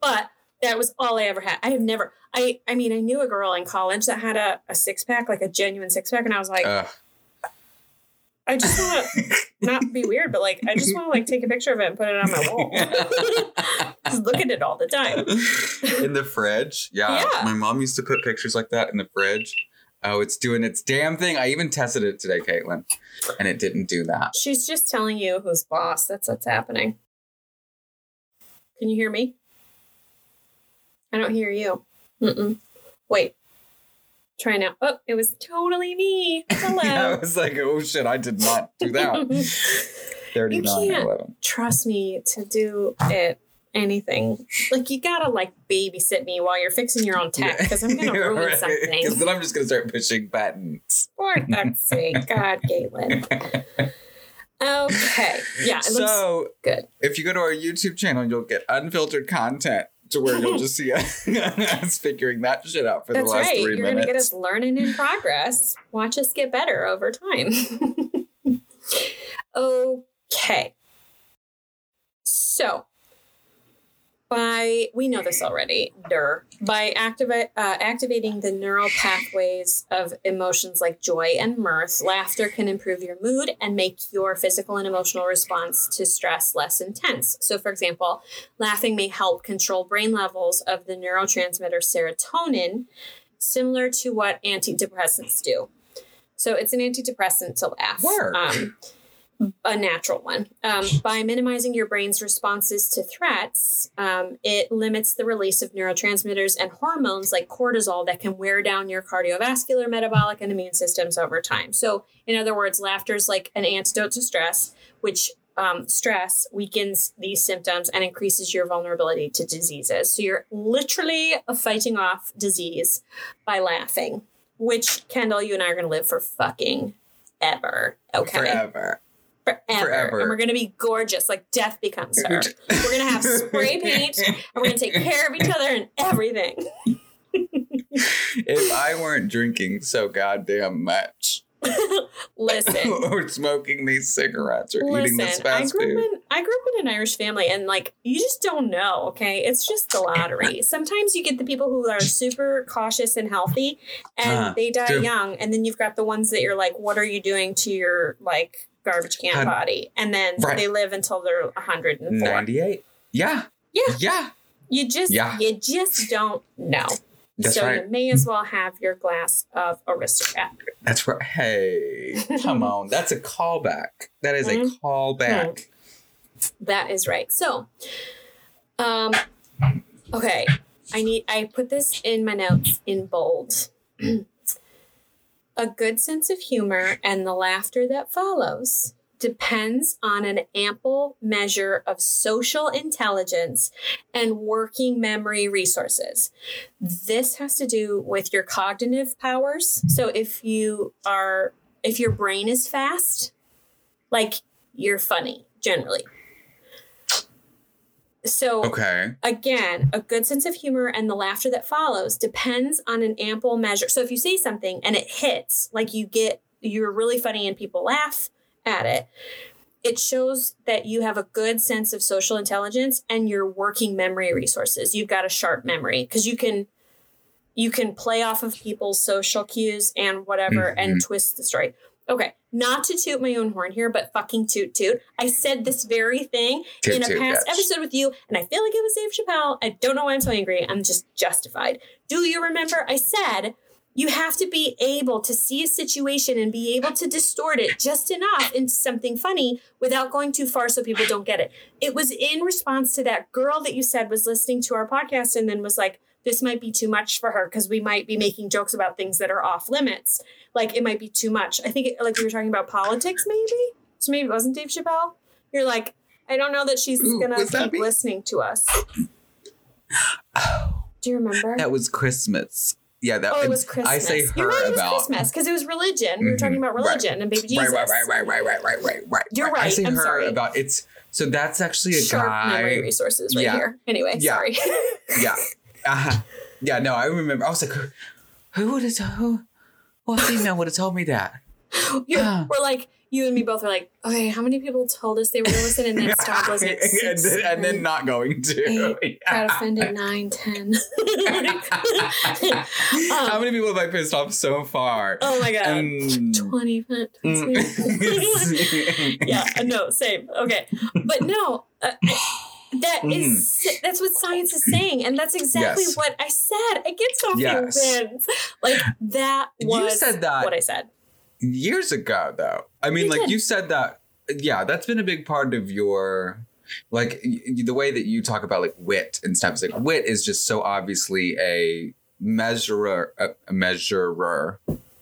but that was all I ever had. I have never. I I mean, I knew a girl in college that had a, a six pack, like a genuine six pack, and I was like, Ugh. I just want to not be weird, but like, I just want to like take a picture of it and put it on my wall. [laughs] [laughs] just look at it all the time. in the fridge. Yeah. Yeah. My mom used to put pictures like that in the fridge. Oh, it's doing its damn thing. I even tested it today, Caitlin, and it didn't do that. She's just telling you who's boss. That's what's happening. Can you hear me? I don't hear you. Mm-mm. Wait. Try now. Oh, it was totally me. [laughs] Hello. I was like, oh shit, I did not do that. [laughs] 39 can't. 11. Trust me to do it. Anything like you gotta like babysit me while you're fixing your own tech because I'm gonna [laughs] ruin Because something. Because then I'm just gonna start pushing buttons. For fuck's sake, God, Caitlin. Okay, yeah, it looks so good. if you go to our YouTube channel, you'll get unfiltered content to where you'll [laughs] just see [laughs] us figuring that shit out for That's the last right. 3 You're gonna minutes. get us learning in progress. Watch us get better over time. [laughs] okay. So, by we know this already. By activate uh, activating the neural pathways of emotions like joy and mirth, laughter can improve your mood and make your physical and emotional response to stress less intense. So, for example, laughing may help control brain levels of the neurotransmitter serotonin, similar to what antidepressants do. So it's an antidepressant to laugh. Word. Um, a natural one. Um, by minimizing your brain's responses to threats, um, it limits the release of neurotransmitters and hormones like cortisol that can wear down your cardiovascular, metabolic, and immune systems over time. So, in other words, laughter is like an antidote to stress, which um, stress weakens these symptoms and increases your vulnerability to diseases. So, you're literally fighting off disease by laughing, which, Kendall, you and I are going to live for fucking ever. Okay Forever. Forever. Forever. And we're going to be gorgeous, like death becomes her. [laughs] We're going to have spray paint and we're going to take care of each other and everything. [laughs] if I weren't drinking so goddamn much, [laughs] Listen. or smoking these cigarettes, or eating this Listen, I fast grew, up food, in, I grew up in an Irish family and like you just don't know, okay? It's just the lottery. Sometimes you get the people who are super cautious and healthy and Uh-huh, they die young and then you've got the ones that you're like what are you doing to your like garbage can body? And then Right. they live until they're 104. ninety-eight. Yeah, Yeah. yeah. You just Yeah. you just don't know. That's so right. you may as well have your glass of aristocrat. That's right. Hey, come [laughs] on. That's a callback. That is a Mhm. callback. That is right. So, um, okay, I need I put this in my notes in bold. [clears throat] a good sense of humor and the laughter that follows depends on an ample measure of social intelligence and working memory resources. This has to do with your cognitive powers. So if you are if your brain is fast, like you're funny generally. So Okay. again, a good sense of humor and the laughter that follows depends on an ample measure. So if you say something and it hits, like you get, you're really funny and people laugh at it, it shows that you have a good sense of social intelligence and your working memory resources. You've got a sharp memory because you can you can play off of people's social cues and whatever Mhm. and twist the story. Okay, not to toot my own horn here, but fucking toot toot. I said this very thing Toot in a toot, past yes. episode with you, and I feel like it was Dave Chappelle. I don't know why I'm so angry. I'm just justified. Do you remember I said you have to be able to see a situation and be able to distort it just enough into something funny without going too far so people don't get it. It was in response to that girl that you said was listening to our podcast and then was like, this might be too much for her because we might be making jokes about things that are off limits. Like it might be too much. I think it, like we were talking about politics, maybe. So maybe it wasn't Dave Chappelle. You're like, I don't know that she's Ooh, gonna keep me? listening to us. Oh, [sighs] Do you remember? That was Christmas. Yeah, that oh, it was Christmas. I say her You're right, it was about... Christmas because it was religion. Mm-hmm. We were talking mm-hmm. about religion right. and baby Jesus. Right, right, right, right, right, right, right, right. You're right. I say I'm her sorry. about it's. So that's actually a Sharp guy. Memory resources right yeah. here. Anyway, yeah. sorry. yeah, [laughs] Uh-huh. Yeah, no, I remember I was like who, would have who what female would have told me that? You're, Ah. we're like, you and me both are like, okay, how many people told us they were going to listen and then stopped listening? [laughs] and, then, and then not going to. eight, got offended nine, ten. [laughs] [laughs] How many people have I pissed off so far? oh my god, Um, 20. 20. mm. yeah, uh, no, same. Okay, but no, uh, That is that's what science is saying, and that's exactly Mm-hmm. Yes. what I said. I get so Yes. Like that You said that- what I said. years ago though i mean You like did. you said that yeah that's been a big part of your like y- the way that you talk about like wit and stuff is like wit is just so obviously a measurer a measurer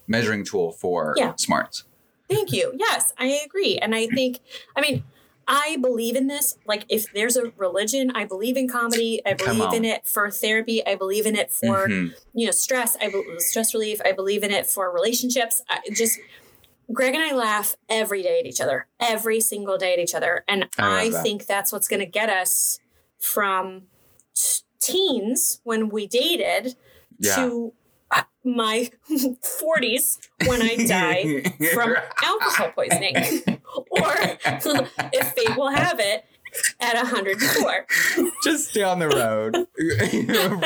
measuring tool for Yeah. smarts Thank you. Yes, I agree. And I think, I mean, I believe in this. Like, if there's a religion, I believe in comedy. I believe in it for therapy. I believe in it for, Mhm. you know, stress. I believe stress relief. I believe in it for relationships. I just, Greg and I laugh every day at each other, every single day at each other. And I I, that. think that's what's going to get us from t- teens when we dated yeah to my 40s when I die from [laughs] alcohol poisoning. or if fate will have it, at 104. just down the road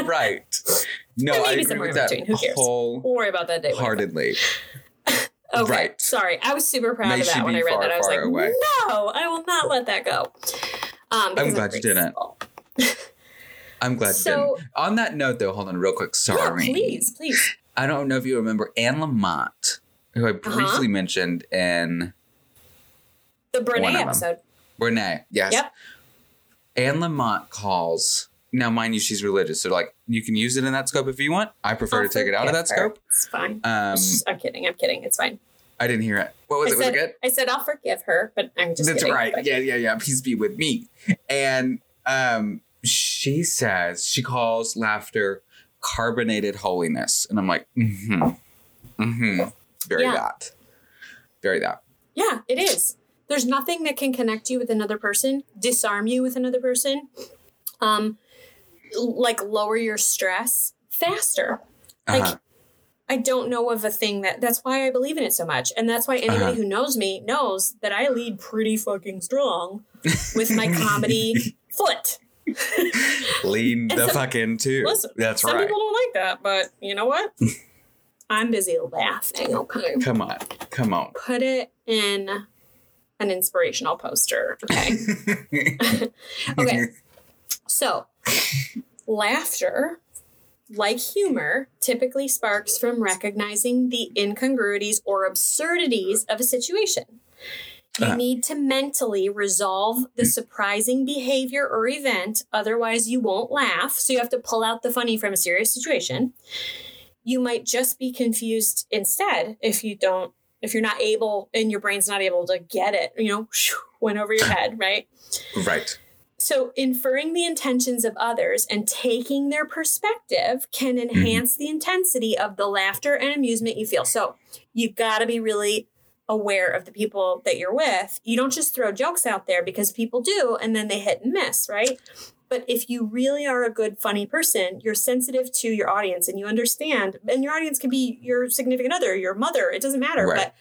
[laughs] right no i agree somewhere with that between. Who cares? whole Don't worry about that day. heartedly Okay, Right. sorry. I was super proud May of that when I read far, that. I was like, away. no, I will not let that go. Um, I'm glad you didn't. [laughs] i'm glad So- you didn't on that note though hold on real quick sorry Yeah, please, please. I don't know if you remember Anne Lamott, who I briefly Uh-huh. mentioned in The Brene episode. Renee. Yes. Yep. Anne Lamott calls. Now, mind you, she's religious, so like you can use it in that scope if you want. I prefer I'll to take it out of that her. scope. It's fine. Um, I'm kidding. I'm kidding. It's fine. I didn't hear it. What was I it? Was it good? I said I'll forgive her, but I'm just That's kidding. right. But- Yeah, yeah, yeah. Peace be with me. And um, she says she calls laughter carbonated holiness, and I'm like, mm-hmm, mm-hmm, very Yeah. that, very that. Yeah, it is. There's nothing that can connect you with another person, disarm you with another person, um, like lower your stress faster. Like, Uh-huh. I don't know of a thing that that's why I believe in it so much. And that's why anybody Uh-huh. who knows me knows that I lead pretty fucking strong with my [laughs] comedy foot. [laughs] Lean the some- fuck in too. Listen, That's some right. people don't like that, but you know what? [laughs] I'm busy laughing, okay? Come on, come on. Put it in an inspirational poster, okay? [laughs] Okay. So, laughter, like humor, typically sparks from recognizing the incongruities or absurdities of a situation. You Uh-huh. need to mentally resolve the surprising behavior or event, otherwise, you won't laugh. So, you have to pull out the funny from a serious situation. You might just be confused instead if you don't, if you're not able and your brain's not able to get it, you know, went over your [laughs] head, right? right. So, inferring the intentions of others and taking their perspective can Mm-hmm. enhance the intensity of the laughter and amusement you feel. So, you've got to be really aware of the people that you're with. You don't just throw jokes out there because people do and then they hit and miss, right? But if you really are a good, funny person, you're sensitive to your audience and you understand, and your audience can be your significant other, your mother, it doesn't matter. Right. But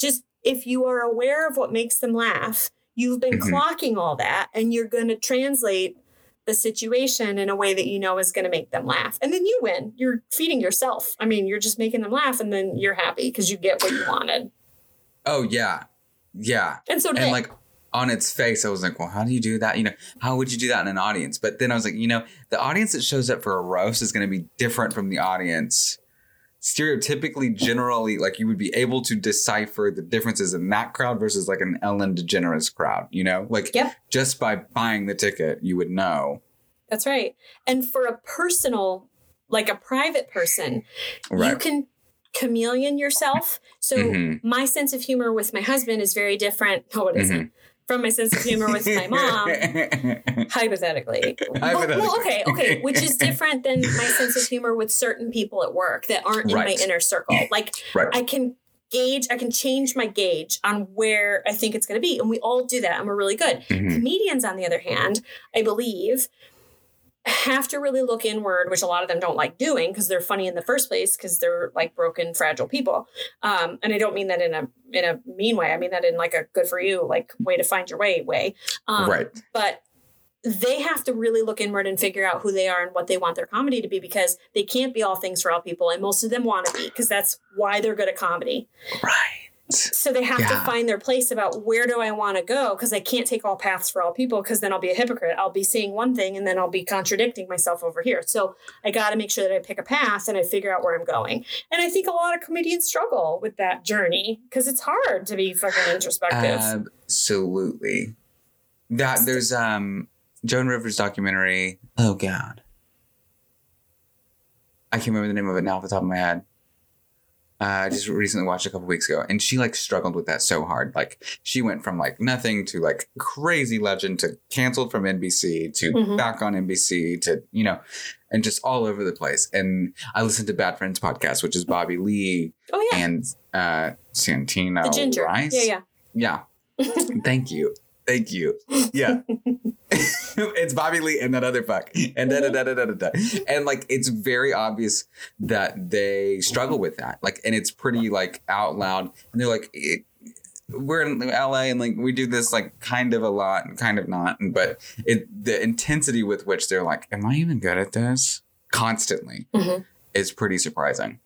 just if you are aware of what makes them laugh, You've been Mhm. clocking all that and you're going to translate the situation in a way that you know is going to make them laugh. And then you win. You're feeding yourself. I mean, you're just making them laugh and then you're happy because you get what you wanted. Oh yeah, yeah. And so and like on its face, I was like, well, how do you do that? You know, how would you do that in an audience? But then I was like, you know, the audience that shows up for a roast is going to be different from the audience. Stereotypically, generally, like you would be able to decipher the differences in that crowd versus like an Ellen DeGeneres crowd, you know? Like Yep. just by buying the ticket, you would know. That's right. And for a personal, like a private person, you can chameleon yourself. So Mhm. my sense of humor with my husband is very different. [laughs] Oh, it Mm-hmm. From my sense of humor with my mom, [laughs] hypothetically. Well, well, okay, okay, which is different than my sense of humor with certain people at work that aren't in Right. my inner circle. Like right. I can gauge, I can change my gauge on where I think it's going to be, and we all do that, and we're really good. Mhm. Comedians, on the other hand, I believe have to really look inward, which a lot of them don't like doing because they're funny in the first place because they're like broken, fragile people. Um, and I don't mean that in a in a mean way. I mean that in like a good for you, like way to find your way way. Um, right. But they have to really look inward and figure out who they are and what they want their comedy to be because they can't be all things for all people, and most of them want to be because that's why they're good at comedy. Right. So they have to find their place about where do I want to go because I can't take all paths for all people because then I'll be a hypocrite. I'll be saying one thing and then I'll be contradicting myself over here. So I got to make sure that I pick a path and I figure out where I'm going. And I think a lot of comedians struggle with that journey because it's hard to be fucking introspective. Absolutely. That there's um Joan Rivers documentary. Oh God. I can't remember the name of it now off the top of my head. Uh, I just recently watched a couple weeks ago, and she like struggled with that so hard. Like she went from like nothing to like crazy legend to canceled from NBC to Mhm. back on NBC to you know, and just all over the place. And I listened to Bad Friends podcast, which is Bobby Lee oh, yeah. and uh Santino The ginger. Rice. Yeah, yeah. Yeah. [laughs] Thank you. Thank you. Yeah. [laughs] it's Bobby Lee and that other fuck. And da, da, da, da, da, da. And like it's very obvious that they struggle with that. Like and it's pretty like out loud. And they're like we're in LA and like we do this like kind of a lot and kind of not. And but it the intensity with which they're like, Am I even good at this? Constantly Mhm. is pretty surprising.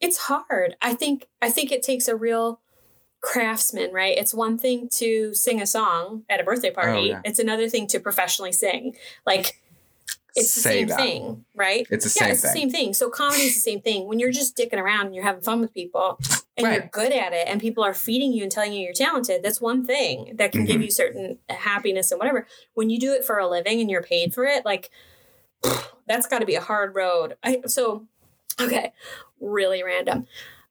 it's hard. I think I think it takes a real craftsman, right? It's one thing to sing a song at a birthday party. Oh, yeah. It's another thing to professionally sing. Like it's the Say same that. thing, right? It's the yeah, same it's thing. the same thing. So comedy is the same thing. When you're just dicking around and you're having fun with people and you're good at it and people are feeding you and telling you you're talented, that's one thing that can give Mhm. you certain happiness and whatever. When you do it for a living and you're paid for it, like [sniffs] that's got to be a hard road. I so okay, really random.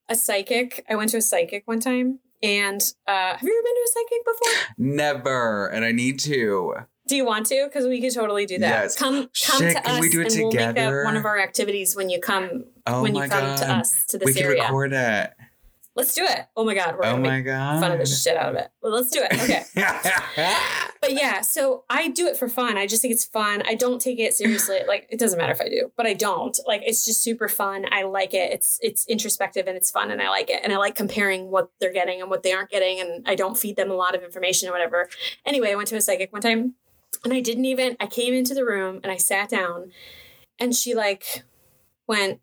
A psychic. I went to a psychic one time, and uh, have you ever been to a psychic before? Never. And I need to. Do you want to? Because we could totally do that. Yes. Come, come Shit, to can us, we do it and we'll make that together? one of our activities when you come. Oh when you come god. to us to we this can area. record it. Let's do it. Oh my god, we're Oh gonna my make god. fun of the shit out of it. Well, let's do it. Okay. [laughs] But yeah, so I do it for fun. I just think it's fun. I don't take it seriously. Like it doesn't matter if I do, but I don't. Like it's just super fun. I like it. It's it's introspective and it's fun and I like it. And I like comparing what they're getting and what they aren't getting and I don't feed them a lot of information or whatever. Anyway, I went to a psychic one time and I didn't even I came into the room and I sat down and she like went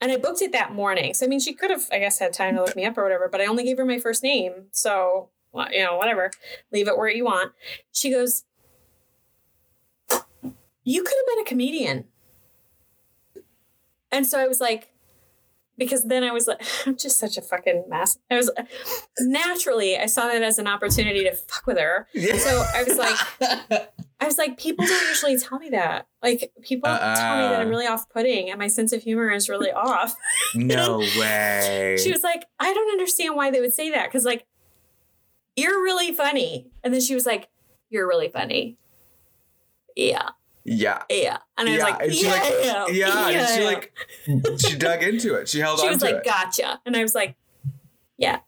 and I booked it that morning. So I mean she could have I guess had time to look me up or whatever, but I only gave her my first name. So well, you know, whatever. Leave it where you want. She goes, You could have been a comedian. And so I was like, because then I was like, [laughs] I'm just such a fucking mess. I was naturally, I saw that as an opportunity to fuck with her. So I was like, [laughs] I was like, people don't usually tell me that. Like, people tell me that I'm Uh-uh. really off putting and my sense of humor is really off. [laughs] no way. She was like, I don't understand why they would say that. Cause like, you're really funny. And then she was like, You're really funny. Yeah. yeah. Yeah. And I was Yeah, like, and she yeah, like- yeah, Yeah. and she like she dug into it. She held on. she was like, it. gotcha. And I was like, yeah.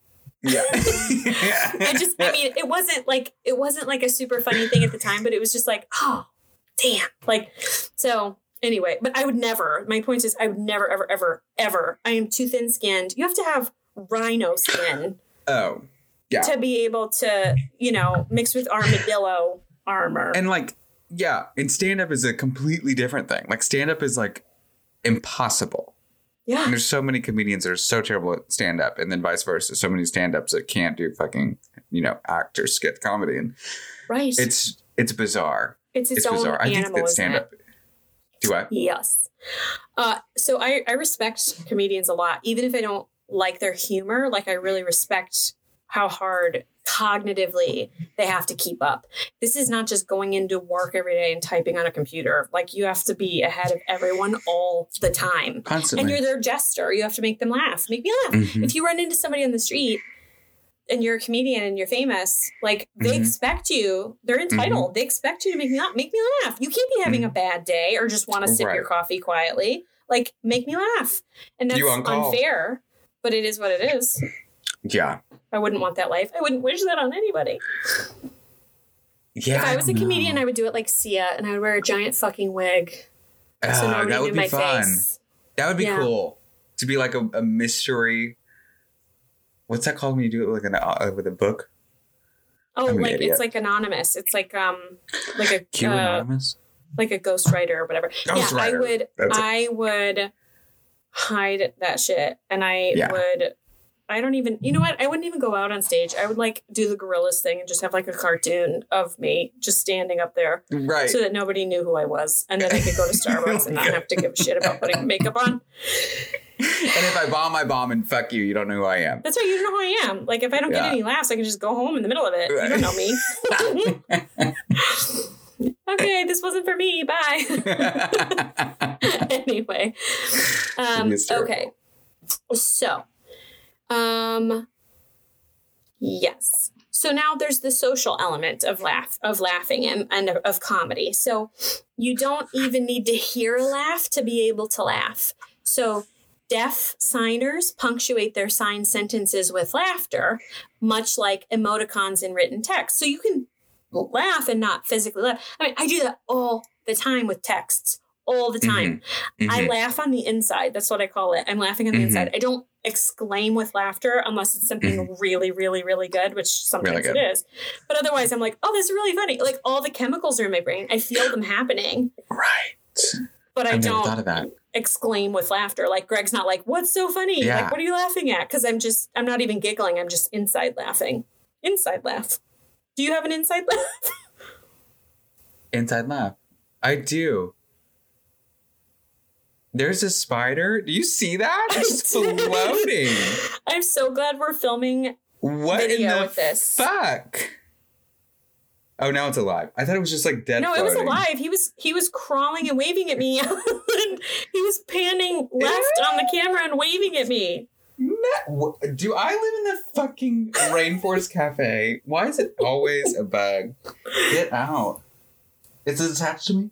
Yeah. [laughs] I just, I mean, it wasn't like, it wasn't like a super funny thing at the time, but it was just like, oh, damn. Like, so anyway, but I would never, my point is, I would never, ever, ever, ever, I am too thin skinned. You have to have rhino skin. oh. Yeah. to be able to, you know, mix with armadillo armor. And like, yeah, and stand up is a completely different thing. Like stand up is like impossible. Yeah. And there's so many comedians that are so terrible at stand up, and then vice versa. So many stand ups that can't do fucking, you know, act or skit comedy. And Right. it's it's bizarre. it's its, It's, own bizarre. I think animal, that stand up. do I? Yes. Uh, so I, I respect comedians a lot, even if I don't like their humor. Like I really respect how hard cognitively they have to keep up. This is not just going into work every day and typing on a computer. Like you have to be ahead of everyone all the time. Constantly. And you're their jester. You have to make them laugh. Make me laugh. Mhm. If you run into somebody on the street and you're a comedian and you're famous, like they Mhm. expect you, they're entitled. They expect you to make me laugh. Make me laugh. You can't be having a bad day or just want to sip your Mm-hmm. Coffee quietly. Like make me laugh. And that's You on call. unfair, but it is what it is. Yeah. I wouldn't want that life. I wouldn't wish that on anybody. Yeah. if I was a comedian. I would do it like Sia and I would wear a giant fucking wig. so Ah, nobody that would be my fun. face. That would be Yeah. cool to be like a, a mystery. What's that called when you do it with an uh, with a book? Oh, like it's like anonymous. It's like um like a Q uh, anonymous. like a ghostwriter or whatever. Ghost yeah, I would That's it. I would hide that shit and I Yeah. would I don't even you know what? I wouldn't even go out on stage. I would like do the Gorillaz thing and just have like a cartoon of me just standing up there Right. so that nobody knew who I was. And then I could go to [laughs] Starbucks and not have to give a shit about putting makeup on. and if I bomb, I bomb, and fuck you. You don't know who I am. That's right, you don't know who I am. Like if I don't Yeah. get any laughs, I can just go home in the middle of it. You don't know me. [laughs] okay, this wasn't for me. Bye. [laughs] anyway. Um, okay. So, um, yes. So now there's the social element of laugh, of laughing and, and of, comedy. So you don't even need to hear a laugh to be able to laugh. So deaf signers punctuate their signed sentences with laughter, much like emoticons in written text. So you can laugh and not physically laugh. I mean, I do that all the time with texts, all the time. I Mhm. laugh on the inside. That's what I call it. I'm laughing on the Mhm. inside. I don't exclaim with laughter unless it's something really, really, really good, which sometimes Mm-hmm. Really good. is. But otherwise, I'm like, oh, this is really funny. Like all the chemicals are in my brain. I feel them happening, Right. but I I've don't thought of that. exclaim with laughter. Like Greg's not like, what's so funny? Yeah. Like, what are you laughing at? Because I'm just, I'm not even giggling. I'm just inside laughing. Inside laugh. Do you have an inside [laughs] laugh? Inside laugh. I do. There's a spider. Do you see that? It's [laughs] floating. I'm so glad we're filming. What Video in the with this. fuck? Oh, now it's alive. I thought it was just like dead. No, it was alive. He was he was crawling and waving at me. [laughs] He was panning left on the camera and waving at me. No, do I live in the fucking rainforest cafe? Why is it always a bug? Get out. Is it attached to me?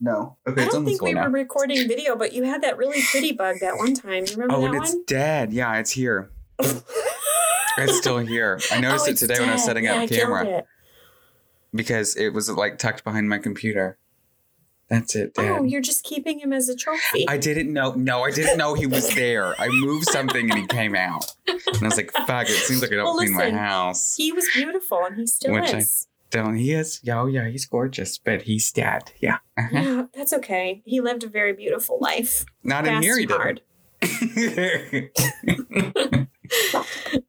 No. Okay, I don't on think floor we now. were recording video, but you had that really pretty bug that one time. You remember Oh, that and it's one? dead. Yeah, it's here. [laughs] It's still here. I oh, noticed Oh, it it's today when I was dead. setting Yeah, up I killed camera it. because it was like tucked behind my computer. That's it, oh, dead. Oh, you're just keeping him as a trophy. I didn't know. No, I didn't know he was there. I moved something and he came out, and I was like, "Fuck! It seems like I don't Well, clean listen, my house." he was beautiful, and he still Which I- Don't he is? Yeah, oh yeah, he's gorgeous, but he's dead. Yeah, Uh-huh. Yeah, that's okay. He lived a very beautiful life. not in here. He didn't. [laughs]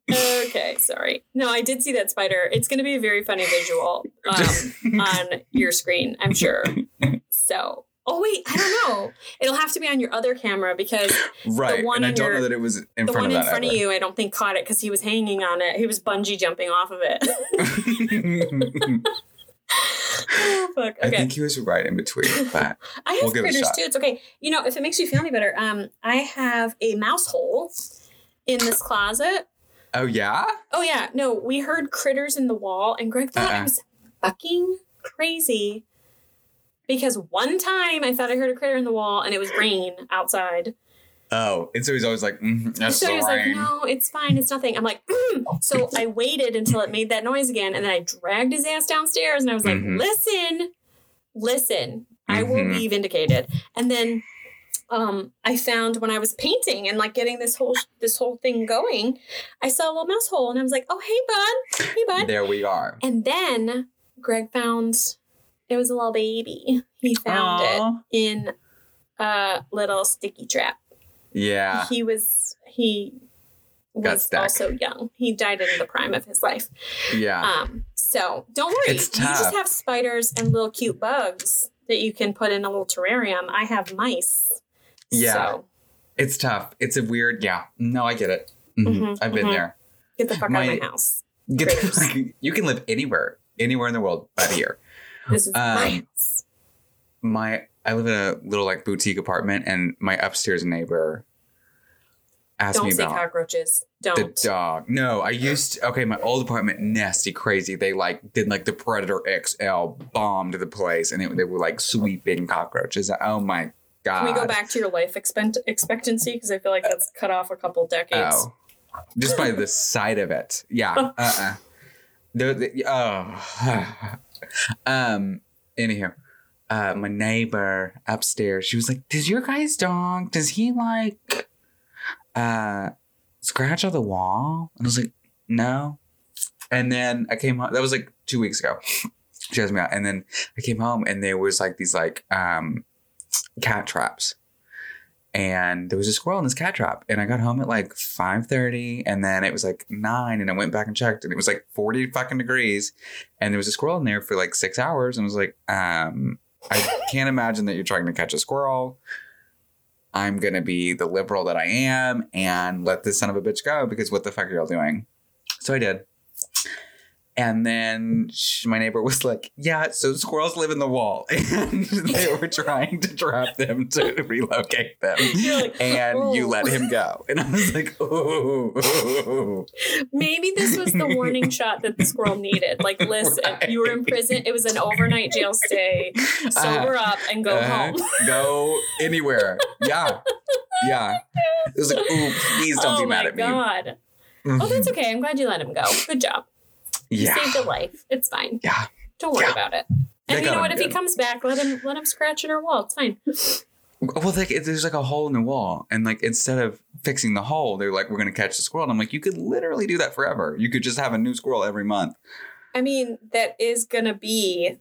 Okay, sorry. No, I did see that spider. It's going to be a very funny visual [laughs] um, on your screen, I'm sure. So, oh wait, I don't know. It'll have to be on your other camera because right, one and I don't your- know that it was in the front one of in front of you, I don't think caught it because he was hanging on it. He was bungee jumping off of it. [laughs] oh fuck. I think he was right in between, [laughs] but I have We'll give it a critters shot. too. It's okay. You know, if it makes you feel any better, um, I have a mouse hole in this closet. oh yeah, Oh yeah, no, we heard critters in the wall, and Greg thought I Uh-uh. was fucking crazy. Because one time I thought I heard a critter in the wall, and it was rain outside. oh, and so he's always like, mm, "That's so the he was rain." like, "No, it's fine. It's nothing." I'm like, mm. so I waited until it made that noise again, and then I dragged his ass downstairs, and I was like, Mhm. "Listen, listen, I will Mhm. be vindicated." And then um, I found when I was painting and like getting this whole this whole thing going, I saw a little mouse hole and I was like, "Oh, hey, bud, hey, bud." There we are. And then Greg found it was a little baby. [laughs] He found Aw. it in a little sticky trap. Yeah. He was he Got was stuck. also young. He died in the prime of his life. Yeah. Um, so don't worry. It's tough. You just have spiders and little cute bugs that you can put in a little terrarium. I have mice. Yeah. So It's tough. It's a weird. Yeah. No, I get it. Mhm. Mhm, I've been mhm. there. get the fuck out of my house. Get like, [laughs] you can live anywhere, anywhere in the world, but here. This is my Um, house. My I live in a little like boutique apartment, and my upstairs neighbor asked Don't me see about cockroaches. Don't. the dog. No, I used okay. My old apartment, nasty, crazy. They like did like the Predator XL bombed the place, and it, they were like sweeping cockroaches. Oh my god! Can we go back to your life expect- expectancy? Because I feel like that's cut off a couple decades. Oh, just by the sight of it. Yeah. [laughs] Uh. uh The, the, oh. Um. Anyhow, uh, my neighbor upstairs, she was like, "Does your guy's dog? Does he like, uh, scratch on the wall?" And I was like, "No." And then I came home. That was like two weeks ago. She asked me out, and then I came home, and there was like these like um cat traps and there was a squirrel in this cat trap and i got home at like 5.30 and then it was like 9 and i went back and checked and it was like 40 fucking degrees and there was a squirrel in there for like six hours and i was like um i can't imagine that you're trying to catch a squirrel. I'm gonna be the liberal that i am and let this son of a bitch go because what the fuck are y'all doing? So i did and then sh my neighbor was like, "Yeah, so squirrels live in the wall, [laughs] and they were trying to trap them to relocate them." Like, and you "Oh." let him go. And I was like, oh. Maybe this was the warning shot that the squirrel needed. Like, [laughs] listen, you were in prison. It was an overnight jail stay. Sober up and go Uh-huh. home. Go anywhere. Yeah. Yeah. It was like, ooh, please don't oh be mad at me. god. Mhm. Oh, that's okay. I'm glad you let him go. Good job. Yeah. saved a life. It's fine. Yeah. Don't worry Yeah. about it. They And you know what? If he comes back, let him let him scratch at our wall. It's fine. Well, like there's like a hole in the wall, and like instead of fixing the hole, they're like, "We're gonna catch the squirrel." And I'm like, "You could literally do that forever. You could just have a new squirrel every month." I mean, that is gonna be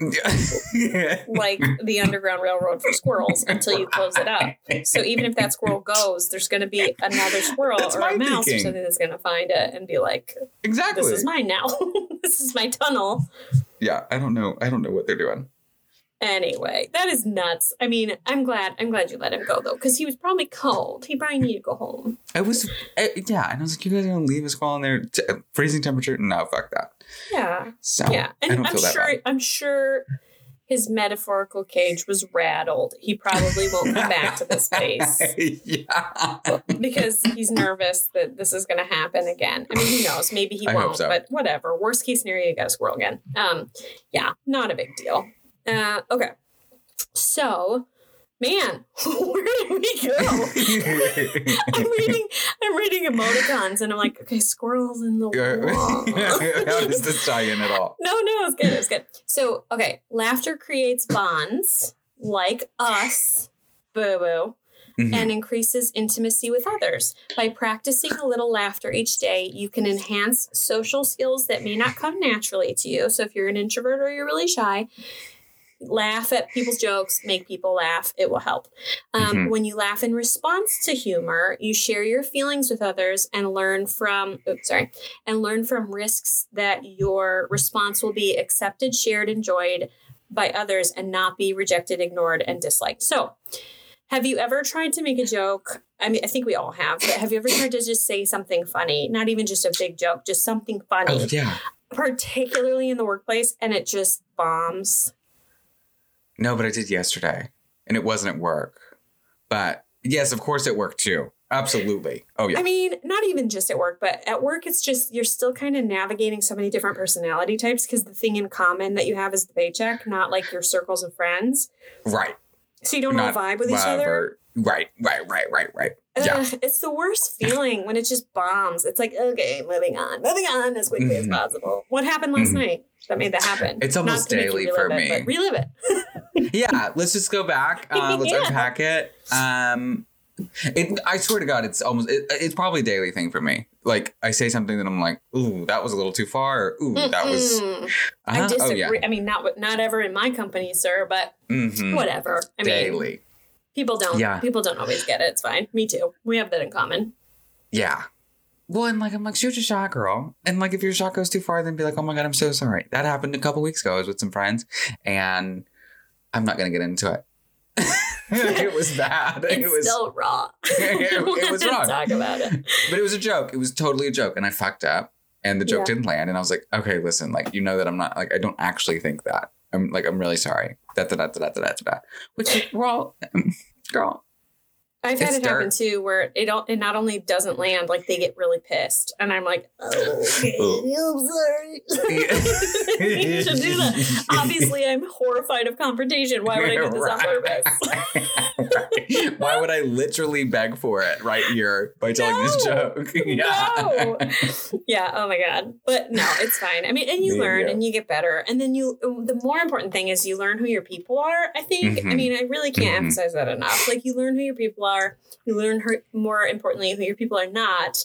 Yeah. [laughs] like the Underground Railroad for squirrels until you close it up. So even if that squirrel goes, there's going to be another squirrel That's or a mouse thinking. or something that's going to find it and be like, exactly. "This is mine now. [laughs] this is my tunnel." yeah, I don't know. I don't know what they're doing. Anyway, that is nuts. I mean, I'm glad. I'm glad you let him go though, because he was probably cold. He probably needed to go home. I was, I, yeah, and I was like, "You guys are gonna leave a squirrel in there, t- freezing temperature? No, fuck that." Yeah, So yeah, and I'm sure. bad. I'm sure. His metaphorical cage was rattled. He probably won't come back to this space. [laughs] yeah. because he's nervous that this is going to happen again. I mean, who knows? Maybe he I won't, so. but whatever. Worst case scenario, you got a squirrel again. Um, yeah, not a big deal. Uh, okay, so man, [laughs] where did we go? [laughs] I'm reading, I'm reading emoticons, and I'm like, okay, squirrels in the wall. [laughs] How does this tie in at all? No, no, it's good. It's good. So, okay, laughter creates bonds like us, boo boo, Mhm. and increases intimacy with others. By practicing a little laughter each day, you can enhance social skills that may not come naturally to you. So, if you're an introvert or you're really shy, laugh at people's jokes, make people laugh. It will help. Um, Mhm. When you laugh in response to humor, you share your feelings with others and learn from. Oops, sorry, and learn from risks that your response will be accepted, shared, enjoyed by others, and not be rejected, ignored, and disliked. So. Have you ever tried to make a joke? I mean, I think we all have, but have you ever tried to just say something funny? Not even just a big joke, just something funny, Oh, yeah. particularly in the workplace, and it just bombs? No, but I did yesterday, and it wasn't at work. But yes, of course, it worked too. Absolutely. Oh yeah. I mean, not even just at work, but at work, it's just you're still kind of navigating so many different personality types because the thing in common that you have is the paycheck, not like your circles of friends. right. So you don't Not all vibe with each other. whatever. Right. Right. Right. Right. Right. Yeah. Ugh, it's the worst feeling when it just bombs. It's like, okay, moving on, moving on as quickly as Mhm. possible. What happened last Mhm. night that made that happen? It's almost to make you daily for me. but relive it. [laughs] [laughs] yeah, let's just go back. Uh, [laughs] let's Yeah. unpack it. Um, it. I swear to God, it's almost. It, it's probably a daily thing for me. Like I say something that I'm like, ooh, that was a little too far. Or, ooh, that was. Uh-huh. I Oh disagree. yeah. I mean, not not ever in my company, sir, but Mhm. whatever. I mean, Daily. People don't. Yeah. People don't always get it. It's fine. Me too. We have that in common. Yeah. Well, and like I'm like, shoot your shot, girl. And like if your shot goes too far, then be like, oh my god, I'm so sorry. That happened a couple weeks ago. I was with some friends, and I'm not gonna get into it. [laughs] it was bad. It's it was, still raw. [laughs] It- it [laughs] was wrong. Talk about it. but it was a joke. It was totally a joke, and I fucked up, and the joke Yeah. didn't land. And I was like, okay, listen, like you know that I'm not like I don't actually think that. I'm like I'm really sorry. Da da da da da da da. Which all, [laughs] girl. I've had It's it happen dirt. too, where it it not only doesn't land, like they get really pissed, and I'm like, oh, okay, I'm sorry. [laughs] you should do that. Obviously, I'm horrified of confrontation. Why would I do this on purpose? [laughs] Right. Why would I literally beg for it right here by telling this No. joke? [laughs] No. yeah. Oh my god. But no, it's fine. I mean, and you There learn and you get better, and then you. The more important thing is you learn who your people are. I think. I Mhm. mean, I really can't Mhm. emphasize that enough. Like you learn who your people are. You learn who, more importantly who your people are not,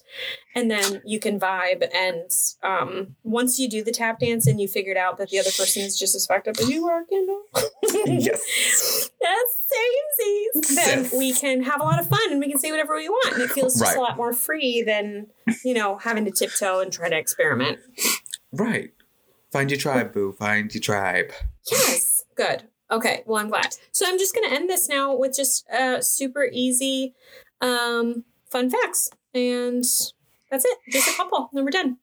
and then you can vibe. And um, once you do the tap dance and you figured out that the other person is just as fucked up as you are, Kendall. [laughs] Yes. That's samesies. Then we can have a lot of fun and we can say whatever we want. And it feels just Right. a lot more free than, you know, having to tiptoe and try to experiment. Right. Find your tribe, boo. Find your tribe. Yes. Good. Okay. Well, I'm glad. So I'm just going to end this now with just uh, super easy um, fun facts. And that's it. Just a couple. then we're done.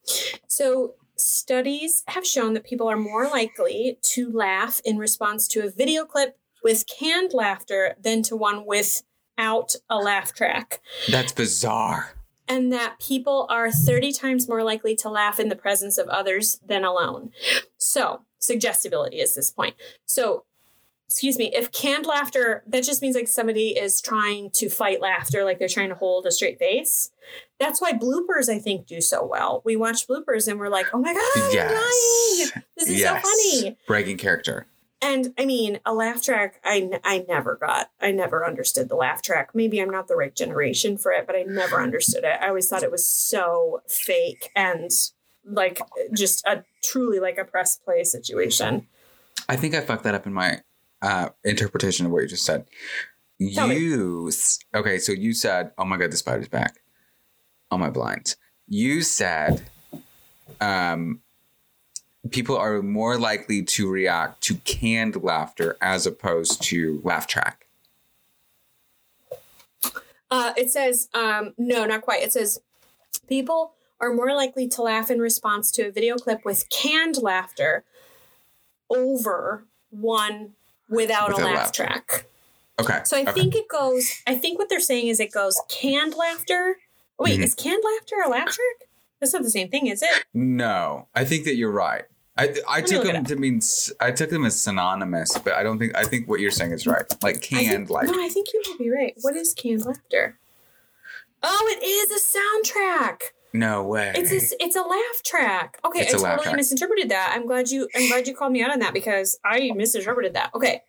So studies have shown that people are more likely to laugh in response to a video clip with canned laughter than to one without a laugh track. That's bizarre. and that people are 30 times more likely to laugh in the presence of others than alone. So, suggestibility is this point. So, excuse me, if canned laughter, that just means like somebody is trying to fight laughter, like they're trying to hold a straight face. That's why bloopers, I think, do so well. We watch bloopers and we're like, oh my God, I'm dying. This is yes. so funny. Breaking character. And I mean, a laugh track, I, n- I never got, I never understood the laugh track. Maybe I'm not the right generation for it, but I never understood it. I always thought it was so fake and like just a truly like a press play situation. I think I fucked that up in my uh, interpretation of what you just said. Tell. You s- okay? So you said, "Oh my god, the spider's back on my blinds." You said, um, people are more likely to react to canned laughter as opposed to laugh track. Uh, it says, um, no, not quite. It says people are more likely to laugh in response to a video clip with canned laughter over one without, Without a laugh laughter. track. Okay. So I okay. think it goes. I think what they're saying is it goes canned laughter. Wait, Mhm. is canned laughter a laugh track? That's not the same thing, is it? no. I think that you're right. I I took them to mean I took them as synonymous, but I don't think I think what you're saying is right. Like canned, think, like no, I think you might be right. What is canned laughter? Oh, it is a soundtrack. No way. It's a it's a laugh track. Okay, It's I totally track. misinterpreted that. I'm glad you I'm glad you called me out on that because I misinterpreted that. Okay.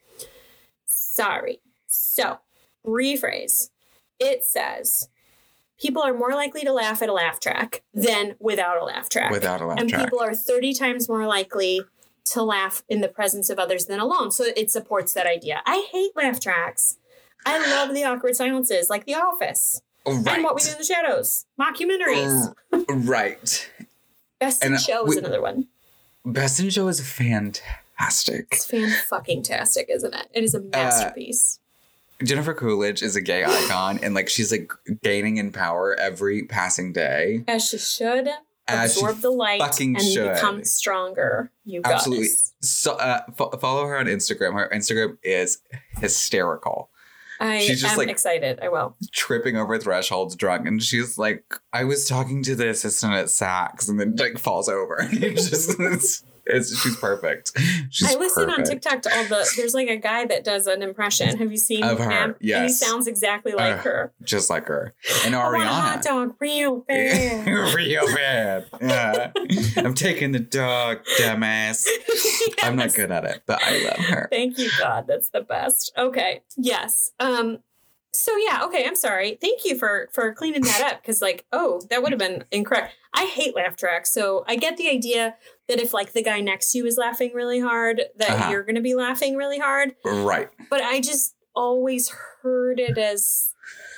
Sorry. So, rephrase. It says people are more likely to laugh at a laugh track than without a laugh track. without a laugh and track. people are 30 times more likely to laugh in the presence of others than alone. So it supports that idea. I hate laugh tracks. I love the awkward silences, like The Office right. and What We Do in the Shadows, mockumentaries. right. Best in and, uh, Show we- is another one. Best in Show is fantastic. It's fan fucking tastic, isn't it? It is a Uh, masterpiece. Jennifer Coolidge is a gay icon, and like she's like gaining in power every passing day. As she should As absorb the light fucking and should. become stronger. You got Absolutely. So uh, fo- follow her on Instagram. Her Instagram is hysterical. I She's just am like- excited. I will. Tripping over thresholds, drunk, and she's like, "I was talking to the assistant at Saks," and then like falls over. [laughs] Just it's, she's perfect. [laughs] She's I listen on. TikTok to all the. There's like a guy that does an impression. Have you seen Of her, him? And he sounds exactly like Uh, her. just like her. And want hot dog real [laughs] bad. Real bad. Yeah. I'm taking the dog, dumbass. I'm not good at it, but I love her. Thank you, God. That's the best. Okay. Yes. Um. So yeah. Okay. I'm sorry. Thank you for for cleaning that up because like oh that would have been incorrect. I hate laugh tracks, so I get the idea that if like the guy next to you is laughing really hard, that Uh-huh. you're going to be laughing really hard. Right. But I just always heard it as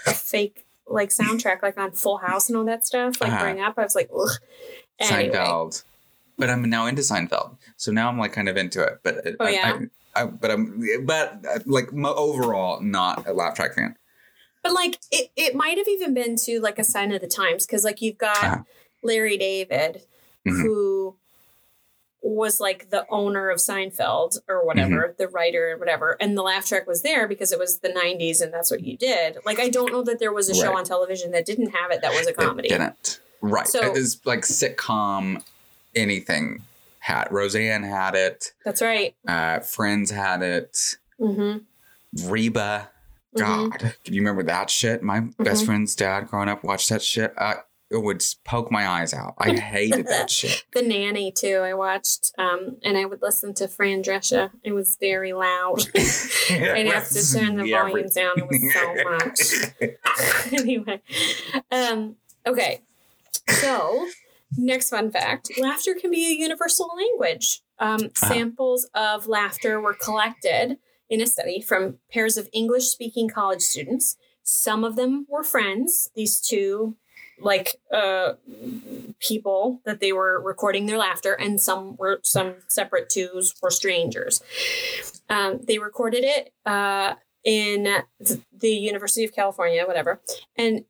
a fake like soundtrack, like on Full House and all that stuff. Like Uh-huh. growing up, I was like, ugh. Anyway. Seinfeld. But I'm now into Seinfeld, so now I'm like kind of into it. But Oh, I, yeah? I, I, but I'm but uh, like overall not a laugh track fan. But like it, it might have even been to like a sign of the times because like you've got Uh-huh. Larry David, Mhm. who was like the owner of Seinfeld or whatever, Mm-hmm. the writer or whatever, and the laugh track was there because it was the '90s and that's what you did. Like I don't know that there was a show on television that didn't have it that was a comedy. It didn't. Right. So- it is like sitcom. Anything had Roseanne had it. That's right. Uh, Friends had it. hmm Reba. Mhm. God, do you remember that shit? My best Mhm. friend's dad growing up watched that shit. Uh, it would poke my eyes out. I [laughs] hated that shit. The nanny too. I watched, um, and I would listen to Fran Drescher. It was very loud. [laughs] [laughs] I'd have to turn the Yeah, volume down. It was so much. anyway, um, okay. So, next fun fact: laughter can be a universal language. Um, samples of laughter were collected in a study from pairs of English-speaking college students. Some of them were friends. These two, like, uh, people that they were recording their laughter, and some were some separate twos were strangers. Um, they recorded it uh, in the University of California, whatever, and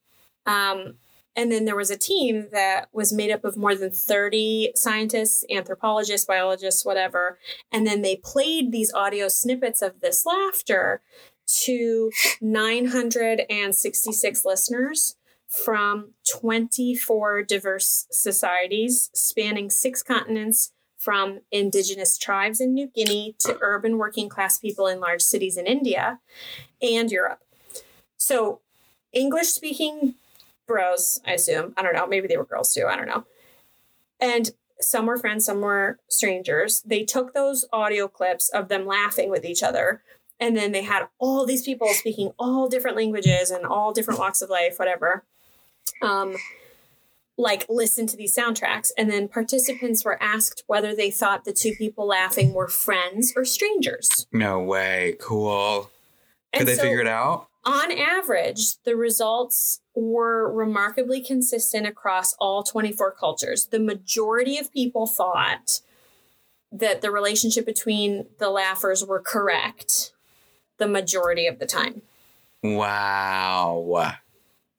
um, and then there was a team that was made up of more than 30 scientists, anthropologists, biologists, whatever. And then they played these audio snippets of this laughter to 966 listeners from 24 diverse societies spanning six continents, from indigenous tribes in New Guinea to urban working class people in large cities in India and Europe. So, English speaking bros, I assume. I don't know. Maybe they were girls too. I don't know. And some were friends, some were strangers. They took those audio clips of them laughing with each other. And then they had all these people speaking all different languages and all different walks of life, whatever. Um, like listen to these soundtracks. And then participants were asked whether they thought the two people laughing were friends or strangers. No way. Cool. Could And they so- figure it out? on average, the results were remarkably consistent across all 24 cultures. The majority of people thought that the relationship between the laughers were correct the majority of the time. Wow.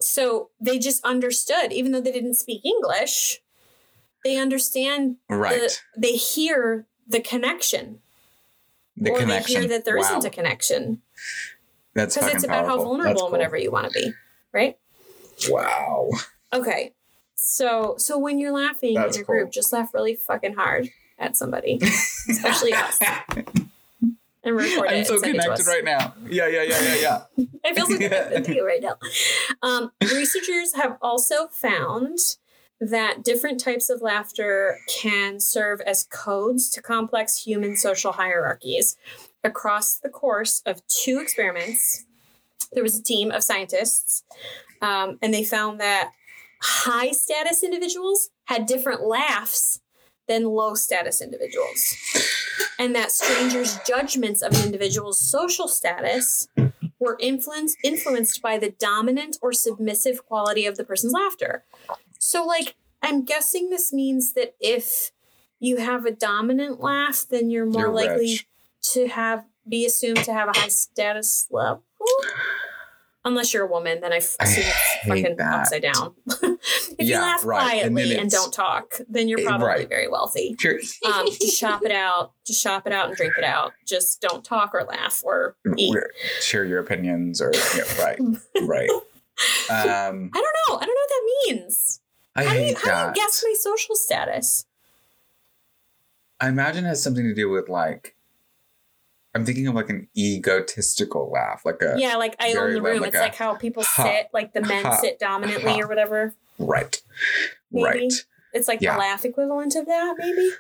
So they just understood, even though they didn't speak English, they understand, Right. the, they hear the connection. The, or connection. they hear that there wow. not a connection. That's Because it's about how vulnerable That's and whatever you want to be, right? Wow. Okay. So so when you're laughing That's in a cool. group, just laugh really fucking hard at somebody. Especially [laughs] us. And record it. I'm so it to connected right now. Yeah, yeah, yeah, yeah, yeah. I feel so connected to you right now. Um, researchers have also found that different types of laughter can serve as codes to complex human social hierarchies. Across the course of two experiments, there was a team of scientists, um, and they found that high status individuals had different laughs than low status individuals. And that strangers' judgments of an individual's social status were influenced influenced by the dominant or submissive quality of the person's laughter. So like I'm guessing this means that if you have a dominant laugh, then you're more You're likely rich. to have be assumed to have a high status level. Unless you're a woman, then I assume it's fucking that. upside down. [laughs] if you laugh right. And quietly and, it's- don't talk, then you're probably right. very wealthy. Sure. Um, just [laughs] shop it out. Just shop it out and drink it out. Just don't talk or laugh or eat. Share your opinions or yeah, right, [laughs] right. Um, I don't know. I don't know what that means. I How do you, how do you guess my social status? I imagine it has something to do with like. I'm thinking of like an egotistical laugh, like a Yeah, like I own very the loud, room. like it's a like how people ha, sit, like the men ha, sit dominantly ha. or whatever. right, Maybe. right, It's like Yeah. the laugh equivalent of that, maybe.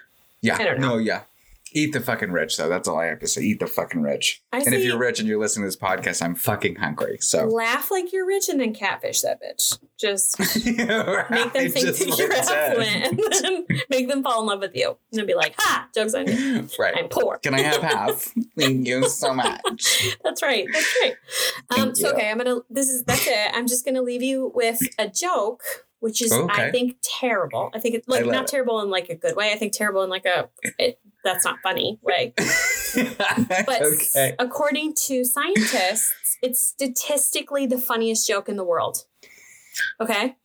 yeah. I don't know. No, yeah. Eat the fucking rich, though. That's all I have to say. Eat the fucking rich. I and if you're rich and you're listening to this podcast, I'm fucking hungry. So laugh like you're rich and then catfish that bitch. Just [laughs] make them think just that you're [laughs] affluent and then make them fall in love with you. And then be like, ha, joke's on you. Right. I'm poor. Can I have half? [laughs] Thank you so much. That's right. That's right. Um, so okay, I'm gonna this is that's it. I'm just gonna leave you with a joke, which is Okay. I think terrible. I think it's like not it. terrible in like a good way. I think terrible in like a it, that's not funny way. [laughs] But okay. according to scientists, it's statistically the funniest joke in the world. Okay?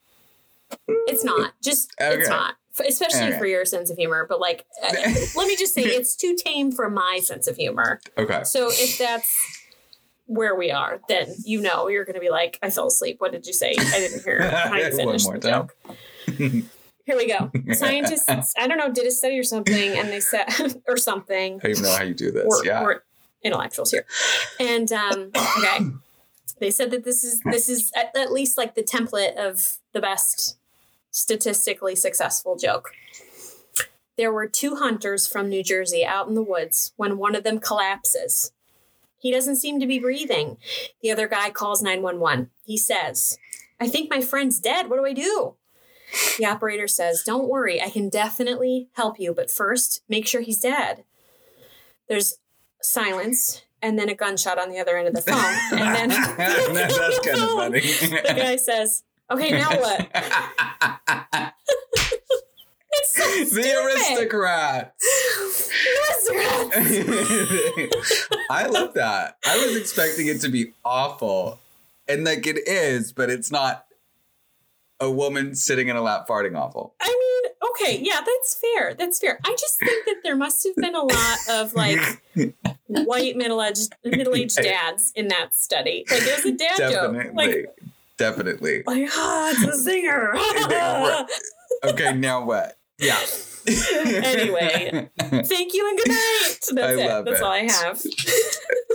It's not. Just it's not. Especially Okay. for your sense of humor, but like [laughs] uh, let me just say it's too tame for my sense of humor. Okay. So if that's where we are, then you know you're going to be like, I fell asleep. What did you say? I didn't hear how you [laughs] One finished more the joke. Here we go. [laughs] Scientists, I don't know, did a study or something, and they said, [laughs] or something, I don't even know how you do this. or, yeah. or intellectuals here, and um, okay, they said that this is this is at, at least like the template of the best statistically successful joke. There were two hunters from New Jersey out in the woods when one of them collapses. He doesn't seem to be breathing. The other guy calls 911. He says, I think my friend's dead. What do I do? The operator says, Don't worry, I can definitely help you, but first, make sure he's dead. There's silence and then a gunshot on the other end of the phone. [laughs] And then [laughs] That's kind of [laughs] funny. the guy says, Okay, now what? So the aristocrats. Aristocrats. I love that. I was expecting it to be awful. And like it is, but it's not a woman sitting in a lap farting awful. I mean, okay, yeah, that's fair. That's fair. I just think that there must have been a lot of like [laughs] white middle-aged middle-aged dads in that study. Like was a dad Definitely. joke. Like, Definitely. like ah, it's a zinger. [laughs] Okay, now what? Yeah. [laughs] Anyway. Thank you and good night. That's I it. That's it. all I have.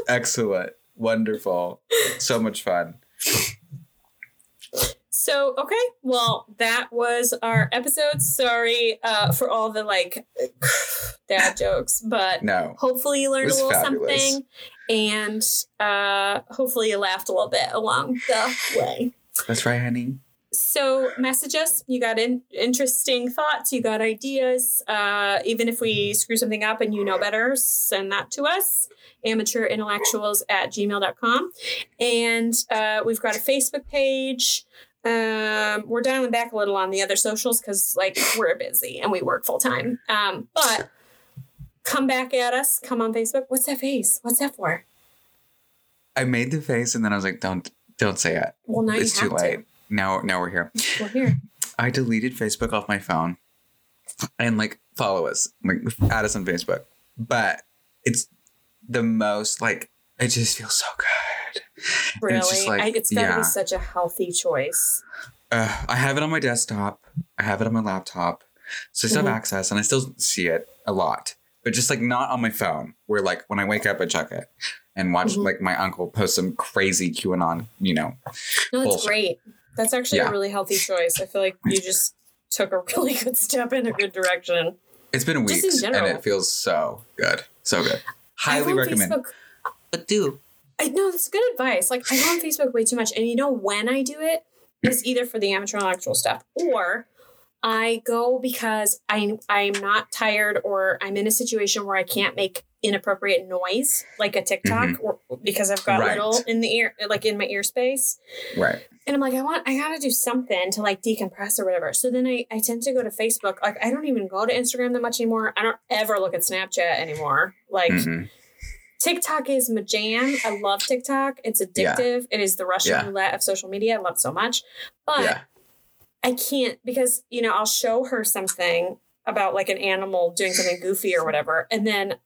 Excellent. Wonderful. So much fun. So okay, well that was our episode. Sorry uh, for all the like [sighs] dad jokes, but No. hopefully you learned a little fabulous. something, and uh, hopefully you laughed a little bit along the way. That's right, honey. So message us. You got in- interesting thoughts. You got ideas. Uh, even if we screw something up and you know better, send that to us. Amateurintellectuals at gmail.com. And uh, we've got a Facebook page. Um, we're dialing back a little on the other socials because like we're busy and we work full time. Um, but come back at us. Come on Facebook. What's that face? What's that for? I made the face and then I was like, don't don't say it. Well, now it's you too late. Now now we're here. We're here. I deleted Facebook off my phone and like follow us, like add us on Facebook. But it's the most like it just feels so good. Really? it's just like, I, it's gotta yeah. be such a healthy choice. Uh, I have it on my desktop. I have it on my laptop. So I still Mhm. have access and I still see it a lot. But just like not on my phone, where like when I wake up I check it and watch Mhm. like my uncle post some crazy QAnon, you know. No, that's Bullshit. great. That's actually Yeah. a really healthy choice. I feel like you just took a [laughs] really good step in a good direction. It's been in weeks and it feels so good. So good. Highly recommend. Facebook. But do. I know that's good advice. Like I go on Facebook way too much, and you know when I do it is either for the amateur intellectual stuff or I go because I I'm not tired or I'm in a situation where I can't make inappropriate noise like a TikTok or because I've got Mm-hmm. Right. little in the ear like in my ear space. Right. And I'm like, I want, I gotta do something to like decompress or whatever. So then I, I tend to go to Facebook. Like, I don't even go to Instagram that much anymore. I don't ever look at Snapchat anymore. Like, Mhm. TikTok is my jam. I love TikTok. It's Yeah. addictive. It is the Russian Yeah. roulette of social media. I love it so much. But Yeah. I can't because, you know, I'll show her something about like an animal doing something goofy or whatever. And then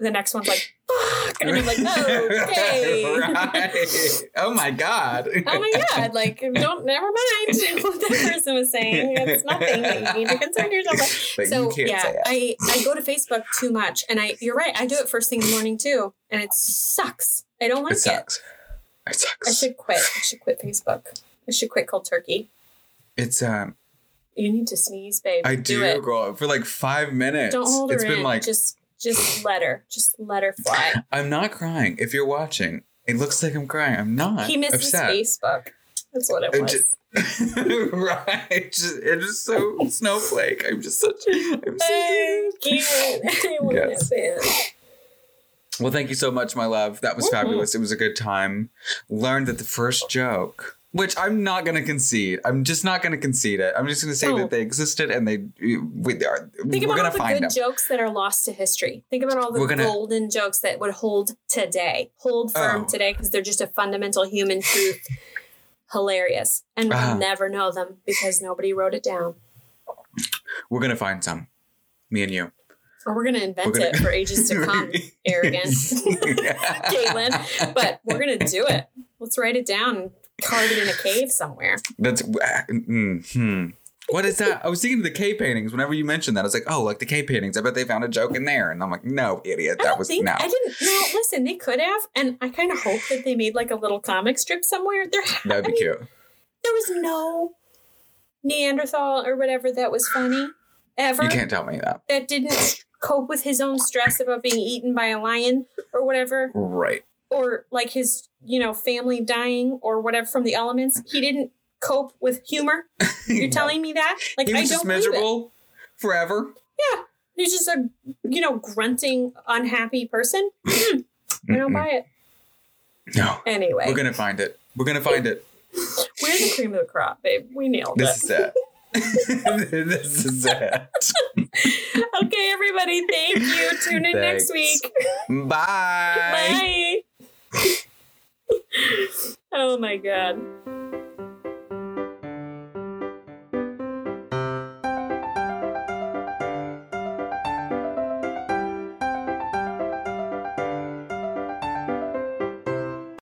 the next one's like, [laughs] fuck. And I'm like, oh, okay. [laughs] right. Oh my god. [laughs] oh my god, like don't never mind what that person was saying. It's nothing that you need to concern yourself with. But so you yeah. I, I go to Facebook too much and I you're right, I do it first thing in the morning too. And it sucks. I don't like it it. sucks. It I sucks. should quit. I should quit Facebook. I should quit cold turkey. It's um You need to sneeze, babe. I do, it. girl, for like five minutes. Don't hold It's her been in. like just just [sighs] let her. Just let her fly. I'm not crying. If you're watching, it looks like I'm crying. I'm not. he missed upset. Facebook. That's what it [laughs] It was. just- right. Just, it's just so snowflake. I'm just such. I'm so. [laughs] I want Yes. Well, thank you so much, my love. That was Mhm. fabulous. It was a good time. Learned that the first joke, which I'm not going to concede, I'm just not going to concede it. I'm just going to say that they existed and they we are. Think about all the good them. jokes that are lost to history. Think about all the gonna- golden jokes that would hold today, hold firm Oh. today, because they're just a fundamental human truth. [laughs] Hilarious. And we'll Ah. never know them because nobody wrote it down. We're going to find some. Me and you. Or we're going to invent We're gonna- it for ages to [laughs] come, [laughs] arrogant Caitlin. But we're going to do it. Let's write it down carve it in a cave somewhere. That's mm, hmm. What is that? I was thinking of the cave paintings. Whenever you mentioned that, I was like, "Oh, like the cave paintings." I bet they found a joke in there, and I'm like, "No, idiot, that was think no." I didn't. No, listen, they could have, and I kind of hope that they made like a little comic strip somewhere. There, That'd be I mean, cute. there was no Neanderthal or whatever that was funny ever You can't tell me that. that didn't cope with his own stress about being eaten by a lion or whatever, Right. Or like his you know family dying or whatever from the elements. He didn't cope with humor. [laughs] You're No. telling me that? Like he I was don't believe it. miserable forever. Yeah, he's just a you know grunting unhappy person. [clears throat] I don't buy it. No, Anyway, we're gonna find it. We're gonna find it. we're the cream of the crop, babe. We nailed it. This it. is it. [laughs] [laughs] this is it. Okay, everybody, thank you. Tune in next week. Bye. Bye. [laughs] oh my god.